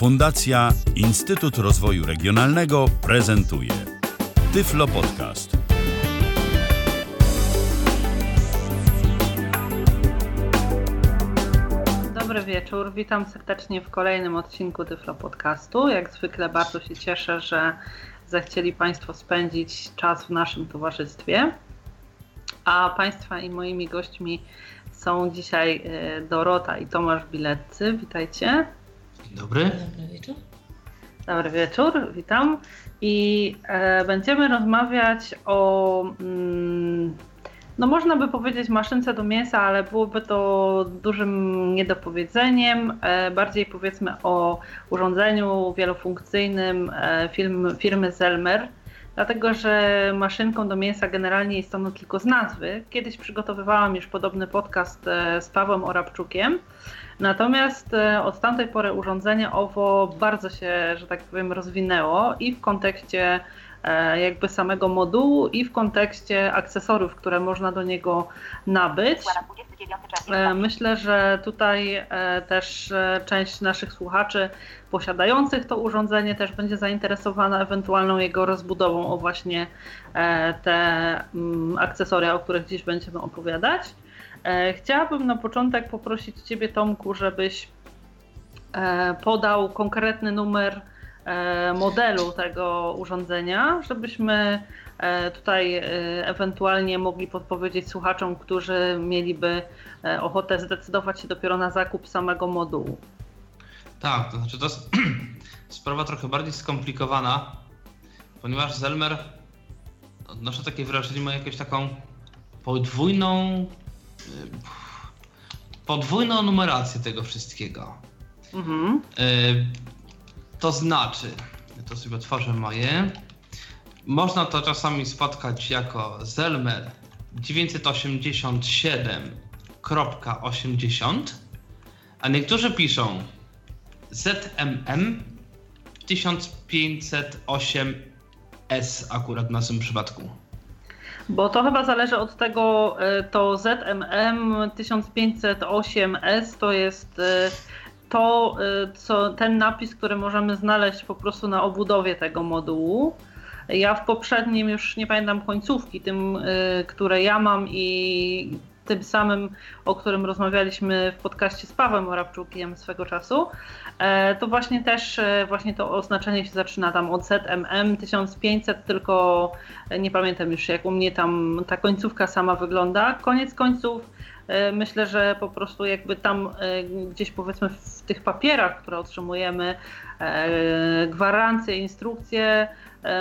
Fundacja Instytut Rozwoju Regionalnego prezentuje Tyflo Podcast. Dobry wieczór, witam serdecznie w kolejnym odcinku Tyflo Podcastu. Jak zwykle bardzo się cieszę, że zechcieli Państwo spędzić czas w naszym towarzystwie. A Państwa i moimi gośćmi są dzisiaj e, Dorota i Tomasz Bileccy. Witajcie. Dzień dobry. Dobry wieczór. Dobry wieczór, witam. I e, będziemy rozmawiać o, mm, no można by powiedzieć maszynce do mięsa, ale byłoby to dużym niedopowiedzeniem. E, bardziej powiedzmy o urządzeniu wielofunkcyjnym e, firmy, firmy Zelmer dlatego że maszynką do mięsa generalnie jest ono tylko z nazwy. Kiedyś przygotowywałam już podobny podcast e, z Pawłem Orabczukiem. Natomiast e, od tamtej pory urządzenie OWO bardzo się, że tak powiem, rozwinęło i w kontekście e, jakby samego modułu i w kontekście akcesoriów, które można do niego nabyć. Myślę, że tutaj też część naszych słuchaczy posiadających to urządzenie też będzie zainteresowana ewentualną jego rozbudową o właśnie e, te mm, akcesoria, o których dziś będziemy opowiadać. E, chciałabym na początek poprosić Ciebie, Tomku, żebyś e, podał konkretny numer modelu tego urządzenia, żebyśmy tutaj ewentualnie mogli podpowiedzieć słuchaczom, którzy mieliby ochotę zdecydować się dopiero na zakup samego modułu. Tak, to znaczy to jest sprawa trochę bardziej skomplikowana, ponieważ Zelmer, odnoszę takie wrażenie, ma jakąś taką podwójną podwójną numerację tego wszystkiego. Mhm. Y, to znaczy, to sobie otworzę moje. Można to czasami spotkać jako Zelmer 987.80, a niektórzy piszą ZMM 1508S akurat w naszym przypadku. Bo to chyba zależy od tego, e, to ZMM 1508S to jest e, to, e, co, ten napis, który możemy znaleźć po prostu na obudowie tego modułu. Ja w poprzednim już nie pamiętam końcówki, tym, które ja mam i tym samym, o którym rozmawialiśmy w podcaście z Pawłem Morawczukiem swego czasu, e, to właśnie też e, właśnie to oznaczenie się zaczyna tam od ZMM 1500, tylko nie pamiętam już jak u mnie tam ta końcówka sama wygląda. Koniec końców e, myślę, że po prostu jakby tam gdzieś powiedzmy w tych papierach, które otrzymujemy, gwarancje, instrukcje,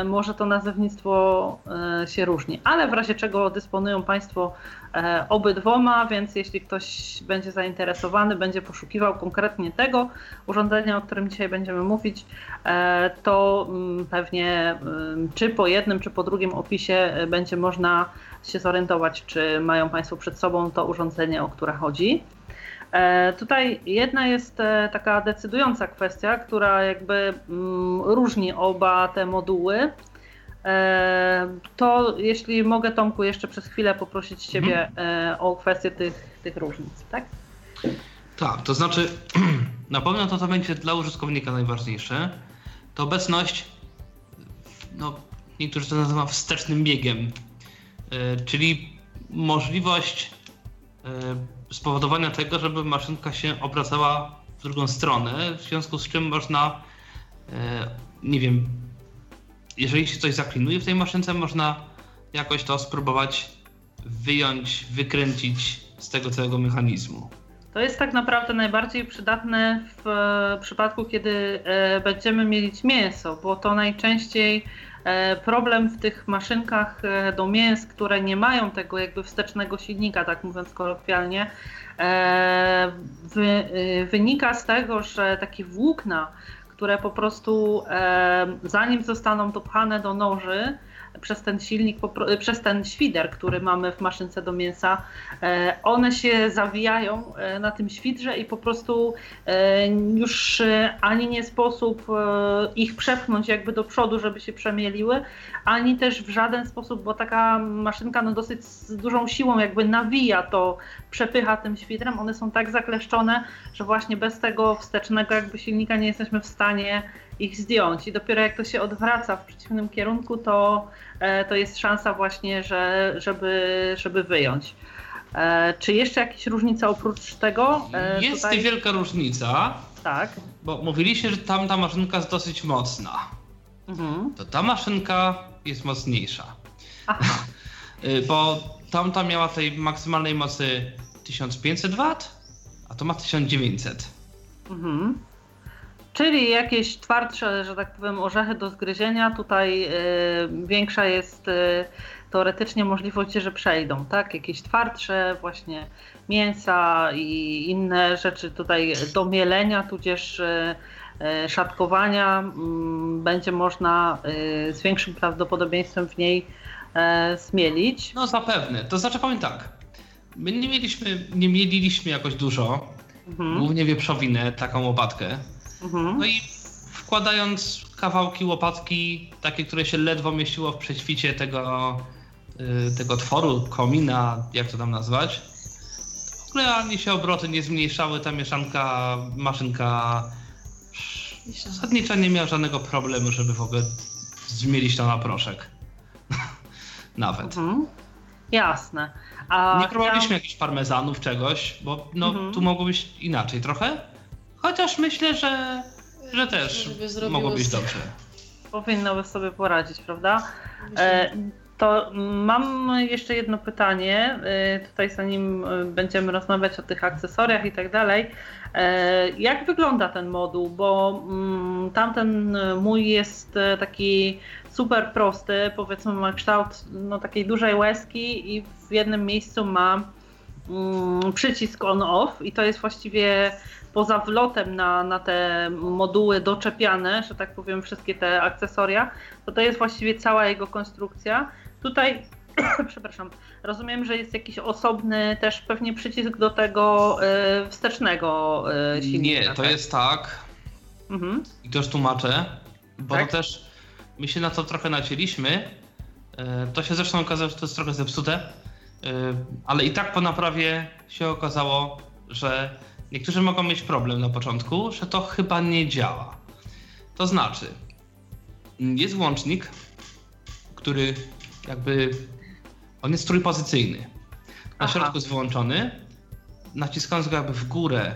może to nazewnictwo się różni, ale w razie czego dysponują Państwo E, obydwoma, więc jeśli ktoś będzie zainteresowany, będzie poszukiwał konkretnie tego urządzenia, o którym dzisiaj będziemy mówić, e, to mm, pewnie mm, czy po jednym, czy po drugim opisie e, będzie można się zorientować, czy mają Państwo przed sobą to urządzenie, o które chodzi. Tutaj jedna jest taka decydująca kwestia, która jakby mm, różni oba te moduły. E, to jeśli mogę, Tomku, jeszcze przez chwilę poprosić Ciebie mhm. E, o kwestię tych, tych różnic, tak? Tak, to znaczy na pewno to, co będzie dla użytkownika najważniejsze, to obecność, no niektórzy to nazywają wstecznym biegiem, e, czyli możliwość spowodowania tego, żeby maszynka się obracała w drugą stronę, w związku z czym można, nie wiem, jeżeli się coś zaklinuje w tej maszynce, można jakoś to spróbować wyjąć, wykręcić z tego całego mechanizmu. To jest tak naprawdę najbardziej przydatne w e, przypadku, kiedy e, będziemy mielić mięso, bo to najczęściej e, problem w tych maszynkach do mięs, które nie mają tego jakby wstecznego silnika, tak mówiąc kolokwialnie, wynika z tego, że takie włókna które po prostu zanim zostaną dopchane do noży, przez ten silnik, przez ten świder, który mamy w maszynce do mięsa, one się zawijają na tym świdrze i po prostu już ani nie sposób ich przepchnąć jakby do przodu, żeby się przemieliły, ani też w żaden sposób, bo taka maszynka no dosyć z dużą siłą jakby nawija to, przepycha tym świdrem, one są tak zakleszczone, że właśnie bez tego wstecznego jakby silnika nie jesteśmy w stanie ich zdjąć i dopiero jak to się odwraca w przeciwnym kierunku, to, e, to jest szansa właśnie, że, żeby, żeby wyjąć. E, czy jeszcze jakieś różnice oprócz tego? E, jest tutaj... wielka różnica. Tak. Bo mówiliście, że tamta maszynka jest dosyć mocna. Mhm. To ta maszynka jest mocniejsza. Aha. Bo tamta miała tej maksymalnej mocy 1500 W, a to ma 1900. Mhm. Czyli jakieś twardsze, że tak powiem, orzechy do zgryzienia. Tutaj y, większa jest y, teoretycznie możliwość, że przejdą, tak? Jakieś twardsze, właśnie mięsa i inne rzeczy tutaj do mielenia, tudzież y, szatkowania mm, będzie można z większym prawdopodobieństwem w niej zmielić. No zapewne. To znaczy powiem tak. My nie mieliśmy, nie mieliliśmy jakoś dużo, mhm. głównie wieprzowinę, taką łopatkę. Mhm. No i wkładając kawałki łopatki, takie, które się ledwo mieściło w prześwicie tego, y, tego tworu, komina, jak to tam nazwać, w ogóle ani się obroty nie zmniejszały, ta mieszanka, maszynka zasadniczo nie miała żadnego problemu, żeby w ogóle zmielić to na proszek. Nawet. Mhm. Jasne. A nie próbowaliśmy chciałam... jakichś parmezanów, czegoś, bo no, mhm. tu mogło być inaczej trochę. Chociaż myślę, że, że też mogło być dobrze. Powinno sobie poradzić, prawda? E, to mam jeszcze jedno pytanie, e, tutaj zanim e, będziemy rozmawiać o tych akcesoriach i tak dalej. E, jak wygląda ten moduł? Bo mm, tamten mój jest taki super prosty, powiedzmy ma kształt no, takiej dużej łezki i w jednym miejscu ma przycisk on-off i to jest właściwie poza wlotem na, na te moduły doczepiane, że tak powiem, wszystkie te akcesoria, to to jest właściwie cała jego konstrukcja. Tutaj, przepraszam, rozumiem, że jest jakiś osobny też pewnie przycisk do tego y, wstecznego y, silnika. Nie, to tak? jest tak. Mhm. I też tłumaczę, bo tak? to też my się na to trochę nacięliśmy. Y, to się zresztą okazało, że to jest trochę zepsute, ale i tak po naprawie się okazało, że niektórzy mogą mieć problem na początku, że to chyba nie działa. To znaczy, jest łącznik, który jakby on jest trójpozycyjny. Na Aha. środku jest wyłączony. Naciskając go jakby w górę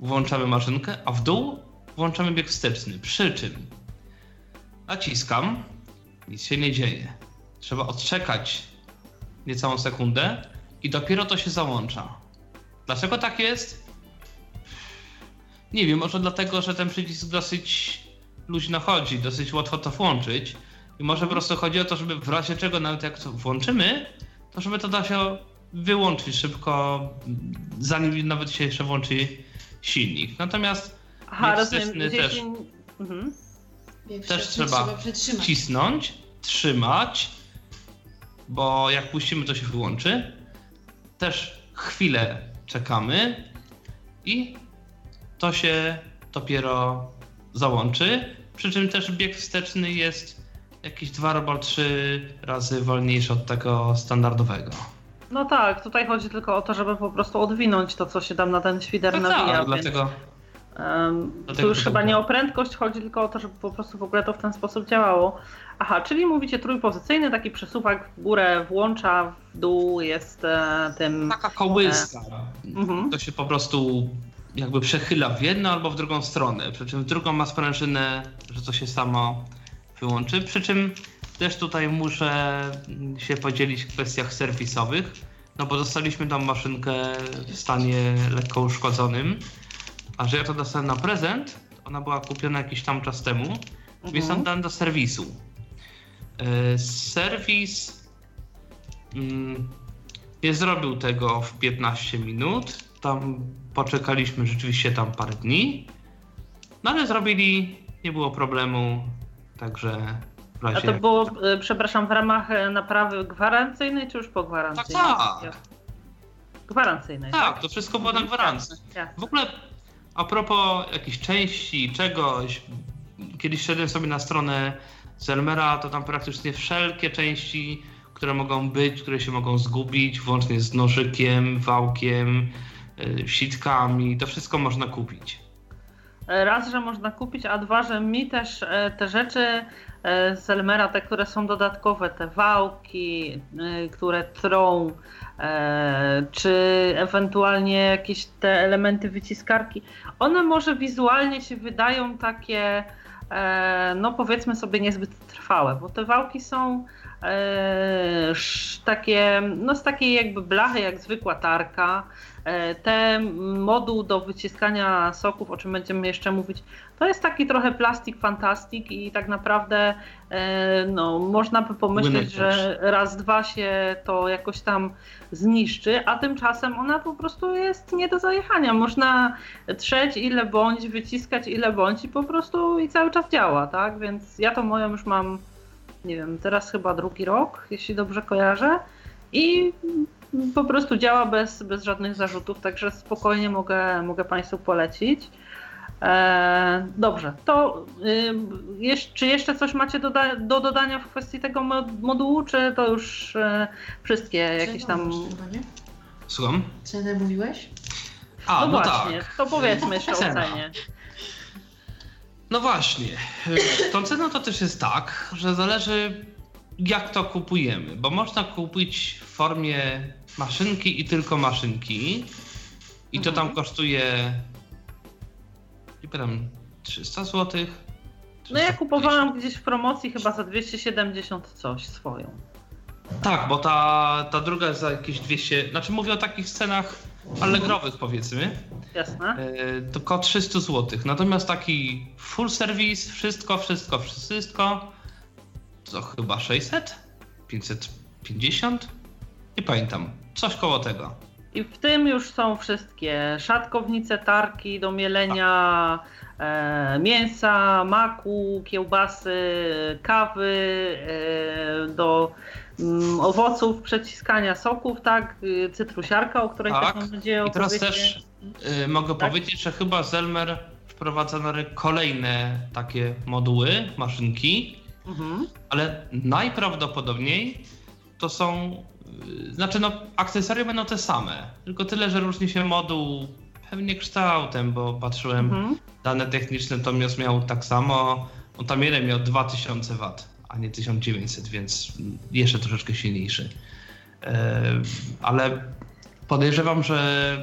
włączamy maszynkę, a w dół włączamy bieg wsteczny. Przy czym naciskam, nic się nie dzieje. Trzeba odczekać niecałą sekundę i dopiero to się załącza. Dlaczego tak jest? Nie wiem, może dlatego, że ten przycisk dosyć luźno chodzi, dosyć łatwo to włączyć. I może po prostu chodzi o to, żeby w razie czego, nawet jak to włączymy, to żeby to da się wyłączyć szybko, zanim nawet się jeszcze włączy silnik. Natomiast Aha, rozumiem, też, mhm. też trzeba, trzeba cisnąć, trzymać, bo jak puścimy, to się wyłączy. Też chwilę czekamy i to się dopiero załączy. Przy czym też bieg wsteczny jest jakieś dwa albo trzy razy wolniejszy od tego standardowego. No tak, tutaj chodzi tylko o to, żeby po prostu odwinąć to, co się tam na ten świder no nawija. Tak, więc... dlatego. Um, tu już chyba nie o prędkość chodzi, tylko o to, żeby po prostu w ogóle to w ten sposób działało. Aha, czyli mówicie trójpozycyjny, taki przesuwak w górę włącza, w dół jest e, tym... Taka kołyska. E, mhm. to się po prostu jakby przechyla w jedną albo w drugą stronę, przy czym w drugą ma sprężynę, że to się samo wyłączy, przy czym też tutaj muszę się podzielić w kwestiach serwisowych, no bo dostaliśmy tam maszynkę w stanie lekko uszkodzonym, a że ja to dostałem na prezent, ona była kupiona jakiś tam czas temu, mhm. więc oddałem do serwisu. E, serwis mm, nie zrobił tego w 15 minut, tam poczekaliśmy rzeczywiście tam parę dni, no ale zrobili, nie było problemu, także A to było, e, przepraszam, w ramach e, naprawy gwarancyjnej, czy już po gwarancyjnej? Tak, tak. Gwarancyjnej. Tak, to wszystko było na Mhm, gwarancji. W ogóle a propos jakichś części, czegoś, kiedyś szedłem sobie na stronę Zelmera, to tam praktycznie wszelkie części, które mogą być, które się mogą zgubić, włącznie z nożykiem, wałkiem, y, sitkami, to wszystko można kupić. Raz, że można kupić, a dwa, że mi też e, te rzeczy z Elmera, te, które są dodatkowe, te wałki, e, które trą, e, czy ewentualnie jakieś te elementy wyciskarki, one może wizualnie się wydają takie, e, no powiedzmy sobie, niezbyt trwałe, bo te wałki są e, takie, no z takiej jakby blachy, jak zwykła tarka. E, Ten moduł do wyciskania soków, o czym będziemy jeszcze mówić, to jest taki trochę plastik fantastik i tak naprawdę e, no, można by pomyśleć, że raz, dwa się to jakoś tam zniszczy, a tymczasem ona po prostu jest nie do zajechania. Można trzeć ile bądź, wyciskać ile bądź i po prostu i cały czas działa, tak? Więc ja to moją już mam, nie wiem, teraz chyba drugi rok, jeśli dobrze kojarzę i po prostu działa bez, bez żadnych zarzutów, także spokojnie mogę, mogę Państwu polecić. E, dobrze, to y, jeż, czy jeszcze coś macie doda do dodania w kwestii tego mo- modułu, czy to już e, wszystkie jakieś tam... Słucham? Cenę mówiłeś? A, No, no, właśnie, tak. to powiedzmy jeszcze o cenie. No właśnie. Tą ceną to też jest tak, że zależy jak to kupujemy, bo można kupić w formie maszynki i tylko maszynki i to tam kosztuje nie pamiętam 300 zł. No ja kupowałam gdzieś w promocji chyba za 270 coś swoją. Tak, bo ta, ta druga jest za jakieś 200, znaczy mówię o takich scenach allegrowych powiedzmy, Jasne? e, to około 300 zł. Natomiast taki full service, wszystko, wszystko, wszystko, to chyba 600? 550? Nie pamiętam. Coś koło tego. I w tym już są wszystkie szatkownice, tarki do mielenia e, mięsa, maku, kiełbasy, kawy, e, do owoców, przeciskania soków, tak, y, cytrusiarka, o której Tak. też mam nadzieję I teraz też y, mogę Tak? powiedzieć, że chyba Zelmer wprowadza na rynek kolejne takie moduły, maszynki, Mhm. ale najprawdopodobniej to są, y, znaczy no akcesoria będą te same, tylko tyle, że różni się moduł pewnie kształtem, bo patrzyłem Mhm. dane techniczne, natomiast miał tak samo, on tam jeden miał 2000 W, a nie 1900, więc jeszcze troszeczkę silniejszy. E, Ale podejrzewam, że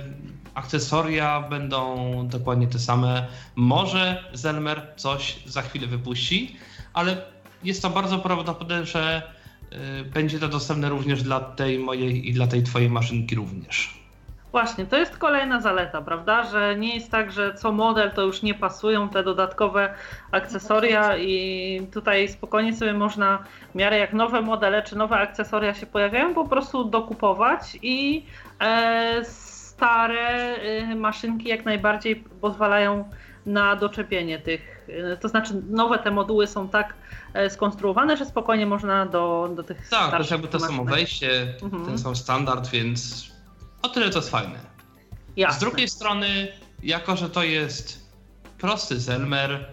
akcesoria będą dokładnie te same. Może Zelmer coś za chwilę wypuści, ale jest to bardzo prawdopodobne, że e, będzie to dostępne również dla tej mojej i dla tej twojej maszynki również. Właśnie, to jest kolejna zaleta, prawda? Że nie jest tak, że co model to już nie pasują te dodatkowe akcesoria i tutaj spokojnie sobie można w miarę jak nowe modele czy nowe akcesoria się pojawiają, po prostu dokupować i e, stare e, maszynki jak najbardziej pozwalają na doczepienie tych, e, to znaczy nowe te moduły są tak e, skonstruowane, że spokojnie można do, do tych Tak, też jakby to samo wejście, Mhm. ten sam standard, więc o tyle to jest fajne. Jasne. Z drugiej strony, jako że to jest prosty Zelmer,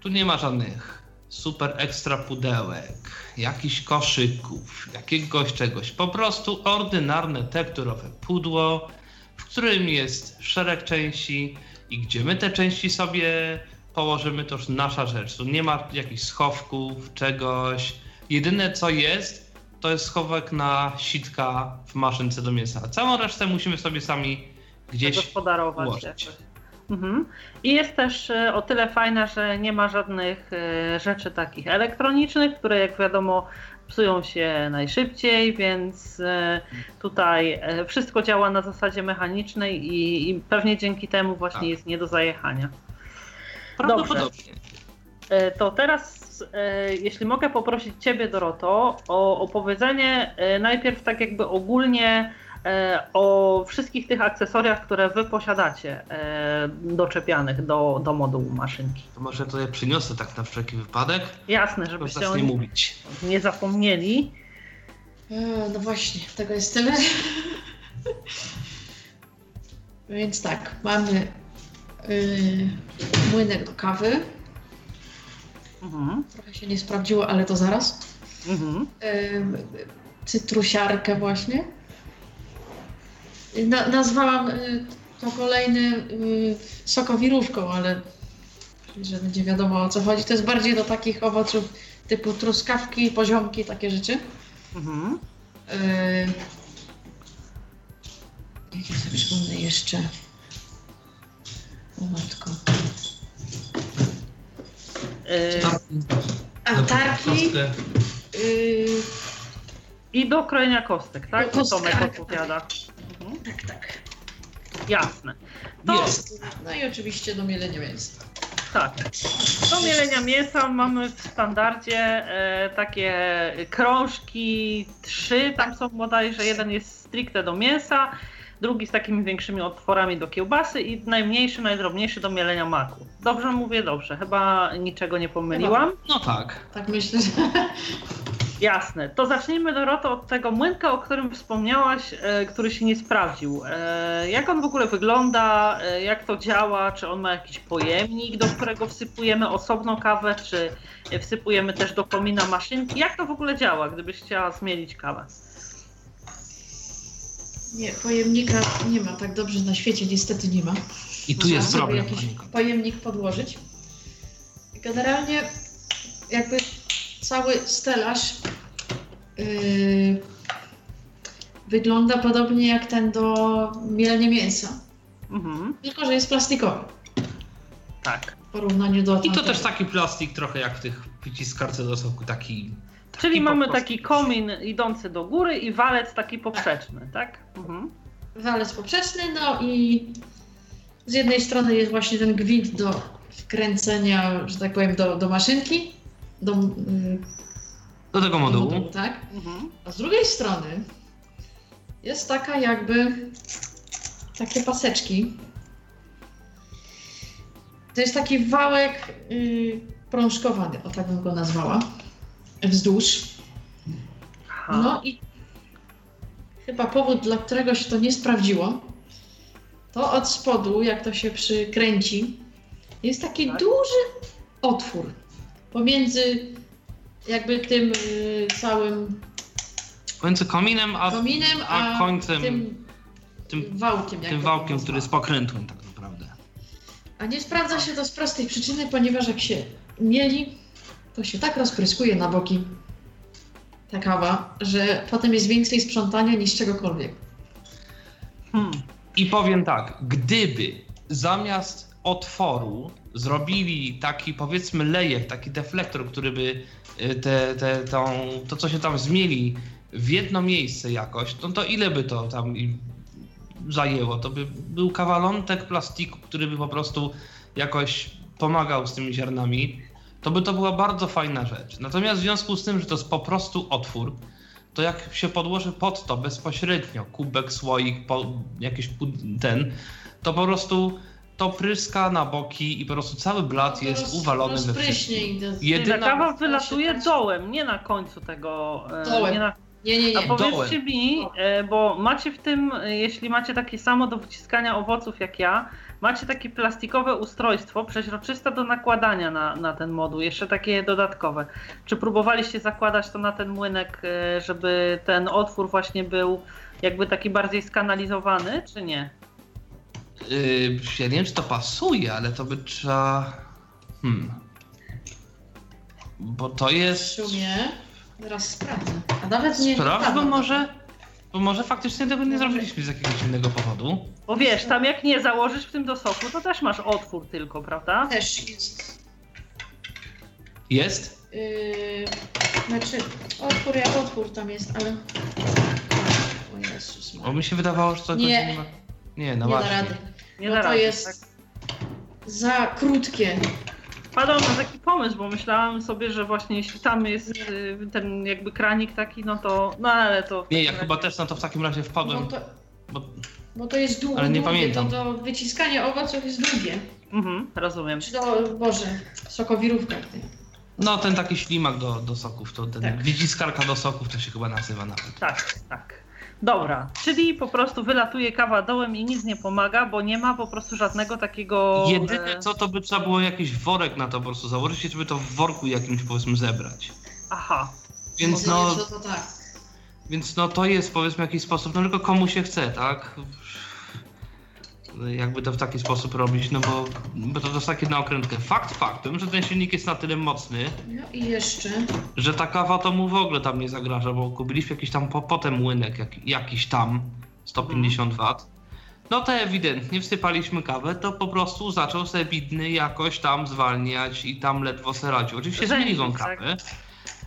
tu nie ma żadnych super ekstra pudełek, jakichś koszyków, jakiegoś czegoś. Po prostu ordynarne tekturowe pudło, w którym jest szereg części i gdzie my te części sobie położymy, to już nasza rzecz. Tu nie ma jakichś schowków, czegoś. Jedyne co jest, to jest schowek na sitka w maszynce do mięsa. Całą resztę musimy sobie sami gdzieś zagospodarować ułożyć. Mhm. I jest też e, o tyle fajna, że nie ma żadnych e, rzeczy takich elektronicznych, które jak wiadomo psują się najszybciej, więc e, tutaj wszystko działa na zasadzie mechanicznej i, i pewnie dzięki temu właśnie Tak. jest nie do zajechania. Prawdopodobnie. E, To teraz, e, jeśli mogę poprosić Ciebie, Doroto, o opowiedzenie e, najpierw tak jakby ogólnie e, o wszystkich tych akcesoriach, które wy posiadacie e, doczepianych do, do modułu maszynki. To może to je przyniosę tak na wszelki wypadek. Jasne, Żeby żebyście nie mówić. nie zapomnieli. E, No właśnie, tego jest tyle. Więc tak, mamy yy, młynek do kawy. Mhm. Trochę się nie sprawdziło, ale to zaraz. Mhm. Cytrusiarkę właśnie. Na, nazwałam yy, to kolejny yy, sokowirówką, ale że będzie wiadomo o co chodzi. To jest bardziej do takich owoców typu truskawki, poziomki, takie rzeczy. Mhm. Yy... Jak ja sobie przypomnę jeszcze? O matko. E, A tarki. Yy... I do krojenia kostek, tak? To Tomek kostek. odpowiada. Mhm. Tak, tak. Jasne. To, Jest. No i oczywiście do mielenia mięsa. Tak. Do mielenia mięsa mamy w standardzie e, takie krążki, trzy tam są bodajże, jeden jest stricte do mięsa, drugi z takimi większymi otworami do kiełbasy i najmniejszy, najdrobniejszy do mielenia maku. Dobrze mówię? Dobrze. Chyba niczego nie pomyliłam. No tak. Tak myślę, że Jasne. To zacznijmy Doroto od tego młynka, o którym wspomniałaś, e, który się nie sprawdził. E, jak on w ogóle wygląda, e, jak to działa, czy on ma jakiś pojemnik, do którego wsypujemy osobno kawę, czy wsypujemy też do komina maszynki? Jak to w ogóle działa, gdybyś chciała zmielić kawę? Nie, pojemnika nie ma tak dobrze na świecie, niestety nie ma. I tu jest sobie problem. jakiś pojemnik podłożyć. Generalnie jakby cały stelaż yy, wygląda podobnie jak ten do mielenia mięsa, Mhm, tylko że jest plastikowy tak. w porównaniu do I to tamtego. też taki plastik trochę jak w tych przyciskarce do soku, taki... Czyli mamy prostu. taki komin idący do góry i walec taki poprzeczny, tak? Mhm. walec poprzeczny, no i z jednej strony jest właśnie ten gwint do wkręcenia, że tak powiem, do, do maszynki, do, yy, Do tego do modułu. modułu, tak? Mhm. A z drugiej strony jest taka jakby takie paseczki. To jest taki wałek yy, prążkowany, o tak bym go nazwała, wzdłuż. Aha. No i chyba powód, dla którego się to nie sprawdziło, to od spodu, jak to się przykręci, jest taki Tak. duży otwór pomiędzy jakby tym yy, całym Pomiędzy kominem a, kominem, a, a końcem, tym tym, wałkiem. tym wałkiem, który jest pokrętłem tak naprawdę. A nie sprawdza się to z prostej przyczyny, ponieważ jak się mieli, to się tak rozpryskuje na boki ta kawa, że potem jest więcej sprzątania niż czegokolwiek. Hmm. I powiem tak, gdyby zamiast otworu zrobili taki powiedzmy lejek, taki deflektor, który by y, te, te, tą, to co się tam zmieli w jedno miejsce jakoś, no to ile by to tam zajęło? To by był kawalątek plastiku, który by po prostu jakoś pomagał z tymi ziarnami. To by to była bardzo fajna rzecz. Natomiast w związku z tym, że to jest po prostu otwór, to jak się podłoży pod to bezpośrednio, kubek, słoik, po, jakiś ten, to po prostu to pryska na boki i po prostu cały blat jest Roz- uwalony we wszystkim. Czyli ta Jedyna- kawa wylatuje dołem, nie na końcu tego. e, Dołem. Nie na Nie, nie, A nie. powiedzcie dołem. mi, e, bo macie w tym, e, jeśli macie takie samo do wyciskania owoców jak ja, macie takie plastikowe ustrojstwo przeźroczyste do nakładania na, na ten moduł, jeszcze takie dodatkowe. Czy próbowaliście zakładać to na ten młynek, e, żeby ten otwór właśnie był jakby taki bardziej skanalizowany, czy nie? Yy, ja nie wiem, czy to pasuje, ale to by trzeba. Hmm. Bo to W jest. sumie zaraz sprawdzę. A nawet nie. Sprawdź, bo dawno. może. Bo może faktycznie tego nie zrobiliśmy z jakiegoś innego powodu. Bo wiesz, tam jak nie założysz w tym do soku, to też masz otwór tylko, prawda? Też jest. Jest? Yy, znaczy, otwór jak otwór tam jest, ale. O Jezus. Bo mi się wydawało, że to Nie. nie ma. Nie, no nie da właśnie. rady. Nie Bo da to rady, jest tak? za krótkie. Wpadłam na taki pomysł, bo myślałam sobie, że właśnie jeśli tam jest y, ten jakby kranik taki, no to, no ale to... Nie, ja chyba też na to w takim razie wpadłem, Bo to, bo bo to jest długie, Ale nie długie, pamiętam. To do wyciskania owoców jest długie. Mhm, rozumiem. Czy do, Boże, sokowirówka. no ten taki ślimak do, do soków, to ten Tak. wyciskarka do soków to się chyba nazywa nawet. Tak, tak. Dobra, czyli po prostu wylatuje kawa dołem i nic nie pomaga, bo nie ma po prostu żadnego takiego... Jedyne e, co to by trzeba było jakiś worek na to po prostu założyć i żeby to w worku jakimś powiedzmy zebrać. Aha, Więc no, to tak. więc no to jest powiedzmy jakiś sposób, no tylko komu się chce, tak? Jakby to w taki sposób robić, no bo, bo to jest takie na okrętkę. Fakt faktem, że ten silnik jest na tyle mocny, No i jeszcze. że ta kawa to mu w ogóle tam nie zagraża, bo kupiliśmy jakiś tam po, potem młynek, jak, jakiś tam 150 W. No to ewidentnie wsypaliśmy kawę, to po prostu zaczął sobie bidny jakoś tam zwalniać i tam ledwo se radził. Oczywiście zmienił tak. kawę,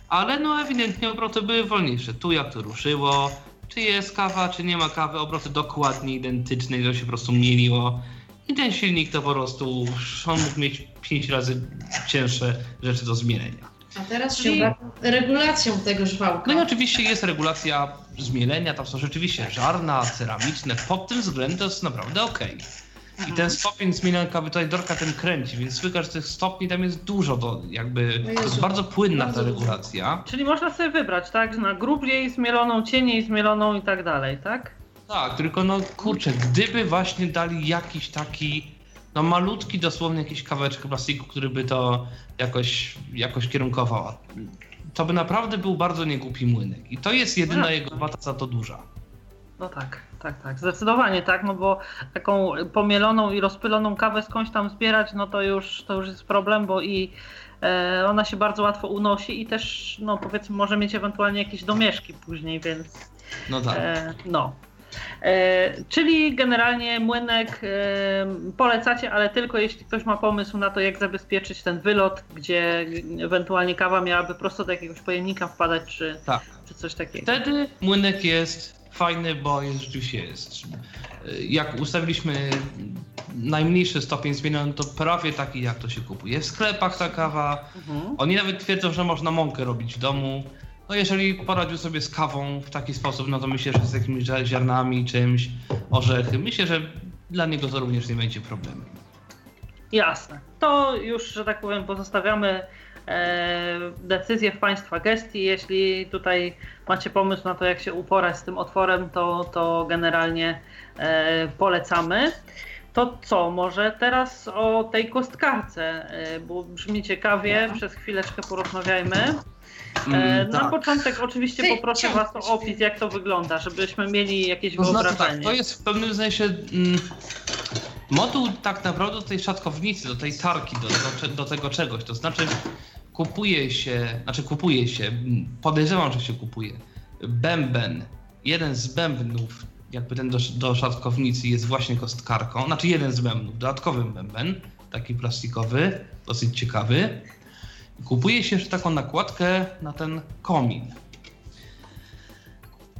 ale no ewidentnie obroty były wolniejsze. Tu jak to ruszyło, czy jest kawa, czy nie ma kawy, obroty dokładnie identyczne i to się po prostu mieliło. I ten silnik to po prostu, on mógł mieć 5 razy cięższe rzeczy do zmielenia. A teraz się Czyli- obracam regulacją tego żwałka. No i oczywiście jest regulacja zmielenia, tam są rzeczywiście żarna, ceramiczne, pod tym względem to jest naprawdę okej. I ten stopień zmielenia kawy tutaj Dorka ten kręci, więc słychać, że tych stopni tam jest dużo, do, jakby, to jest Jezu, bardzo płynna ta regulacja. czyli można sobie wybrać, tak? Na grubiej zmieloną, cieniej zmieloną i tak dalej, tak? Tak, tylko no kurczę, gdyby właśnie dali jakiś taki, no malutki dosłownie jakiś kawałeczek plastiku, który by to jakoś, jakoś kierunkował, to by naprawdę był bardzo niegłupi młynek. I to jest jedyna No. jego wada za to duża. No tak, tak, tak, zdecydowanie tak, no bo taką pomieloną i rozpyloną kawę skądś tam zbierać, no to już, to już jest problem, bo i e, ona się bardzo łatwo unosi i też, no powiedzmy, może mieć ewentualnie jakieś domieszki później, więc No tak. e, no. E, czyli generalnie młynek e, polecacie, ale tylko jeśli ktoś ma pomysł na to, jak zabezpieczyć ten wylot, gdzie ewentualnie kawa miałaby prosto do jakiegoś pojemnika wpadać, czy, Tak. czy coś takiego. Wtedy młynek jest fajny, bo jest, rzeczywiście jest. Jak ustawiliśmy najmniejszy stopień zmieniony, to prawie taki jak to się kupuje w sklepach ta kawa. Mhm. Oni nawet twierdzą, że można mąkę robić w domu. No jeżeli poradził sobie z kawą w taki sposób, no to myślę, że z jakimiś ziarnami, czymś, orzechy, myślę, że dla niego to również nie będzie problemu. Jasne. To już, że tak powiem, pozostawiamy e, decyzję w Państwa gestii. Jeśli tutaj macie pomysł na to, jak się uporać z tym otworem, to, to generalnie e, polecamy. To co, może teraz o tej kostkarce, e, bo brzmi ciekawie, przez chwileczkę porozmawiajmy. Mm, na tak. początek oczywiście Ty, poproszę Was o opis, jak to wygląda, żebyśmy mieli jakieś To znaczy tak, wyobrażenie. to jest w pewnym sensie mm, moduł tak naprawdę do tej szatkownicy, do tej tarki, do, do, do tego czegoś. To znaczy kupuje się, znaczy kupuje się, mm, podejrzewam, że się kupuje bęben. Jeden z bębnów, jakby ten do, do szatkownicy jest właśnie kostkarką, znaczy jeden z bębnów, dodatkowy bęben, taki plastikowy, dosyć ciekawy. Kupuje się jeszcze taką nakładkę na ten komin.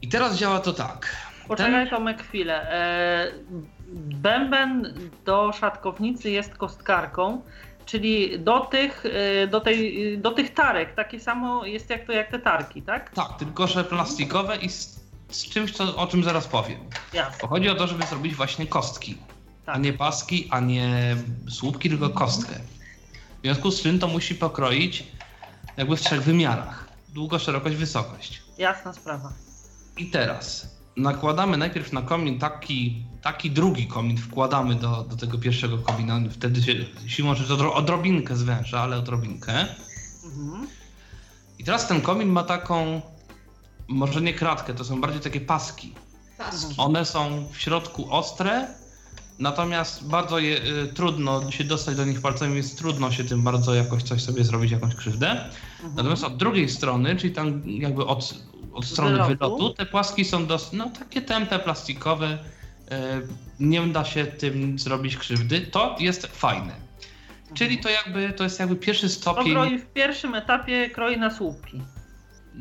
I teraz działa to tak. Poczekaj Tomek chwilę. E, Bęben do szatkownicy jest kostkarką, czyli do tych, e, do tej, do tych tarek. Takie samo jest jak to jak te tarki, tak? Tak, tylko że plastikowe i z, z czymś, co, o czym zaraz powiem. Jasne. Bo chodzi o to, żeby zrobić właśnie kostki. Tak. A nie paski, a nie słupki, tylko kostkę. W związku z czym to musi pokroić jakby w trzech wymiarach. Długość, szerokość, wysokość. Jasna sprawa. I teraz nakładamy najpierw na komin taki, taki drugi komin, wkładamy do, do tego pierwszego komina. Wtedy się siłą rzeczy odro- odrobinkę zwęża, ale odrobinkę. Mhm. I teraz ten komin ma taką, może nie kratkę, to są bardziej takie paski. Paski. One są w środku ostre, natomiast bardzo je, y, trudno się dostać do nich palcami, więc trudno się tym bardzo jakoś coś sobie zrobić, jakąś krzywdę. Mhm. Natomiast od drugiej strony, czyli tam jakby od, od strony Wylotu. wylotu, te płaski są dos, no, takie tępe, plastikowe. y, nie da się tym zrobić krzywdy. To jest fajne. Czyli to jakby to jest jakby pierwszy To stopień, kroi w pierwszym etapie kroi na słupki.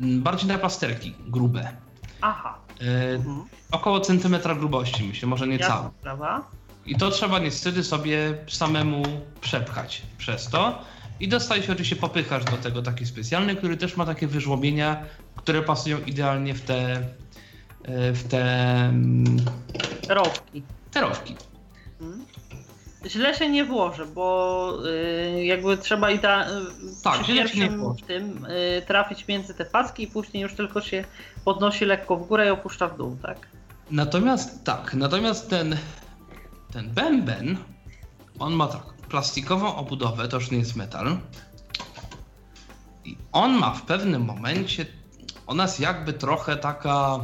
m, bardziej na plasterki grube. Aha. Y, Mhm. około centymetra grubości, myślę, może nie sprawa. I to trzeba niestety sobie samemu przepchać przez to. I dostaje się oczywiście popychacz do tego taki specjalny, który też ma takie wyżłobienia, które pasują idealnie w te e, w te mm, Rowki. te rowki. Mhm. Źle się nie włoży, bo y, jakby trzeba i ta, y, Tak, przy źle się nie pierwszym włoży. tym y, trafić między te paski i później już tylko się podnosi lekko w górę i opuszcza w dół, tak? Natomiast tak, natomiast ten, ten bęben, on ma tak, plastikową obudowę, to już nie jest metal. I on ma w pewnym momencie, ona jest jakby trochę taka,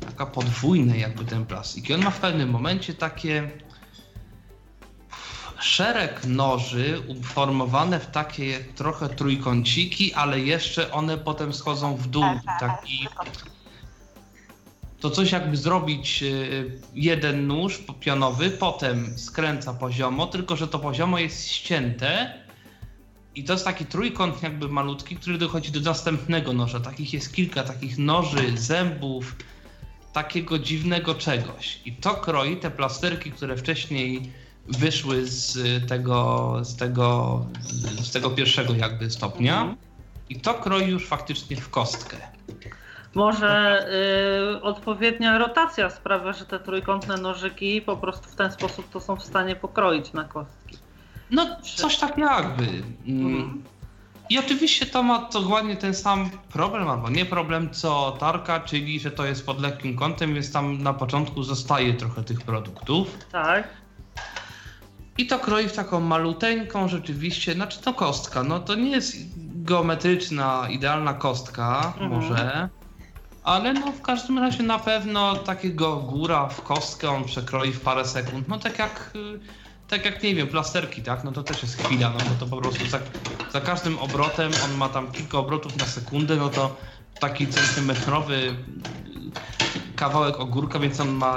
taka podwójna jakby ten plastik. I on ma w pewnym momencie takie szereg noży uformowane w takie trochę trójkąciki, ale jeszcze one potem schodzą w dół. Taki, to coś jakby zrobić y, jeden nóż pionowy, potem skręca poziomo, tylko że to poziomo jest ścięte i to jest taki trójkąt jakby malutki, który dochodzi do następnego noża. Takich jest kilka takich noży, zębów, takiego dziwnego czegoś. I to kroi te plasterki, które wcześniej wyszły z tego, z tego, z tego pierwszego jakby stopnia. Mhm. I to kroi już faktycznie w kostkę. Może y, odpowiednia rotacja sprawia, że te trójkątne nożyki po prostu w ten sposób to są w stanie pokroić na kostki. No, coś tak jakby. Mm. Mhm. I oczywiście to ma dokładnie ten sam problem, albo nie problem, co Tarka, czyli że to jest pod lekkim kątem, więc tam na początku zostaje trochę tych produktów. Tak. I to kroi w taką maluteńką rzeczywiście, znaczy to kostka, no to nie jest geometryczna, idealna kostka, Mhm. może, ale no w każdym razie na pewno takiego góra w kostkę on przekroi w parę sekund, no tak jak, y, tak jak nie wiem, plasterki, tak, no to też jest chwila, no bo to po prostu za, za każdym obrotem, on ma tam kilka obrotów na sekundę, no to taki centymetrowy y, kawałek ogórka, więc on ma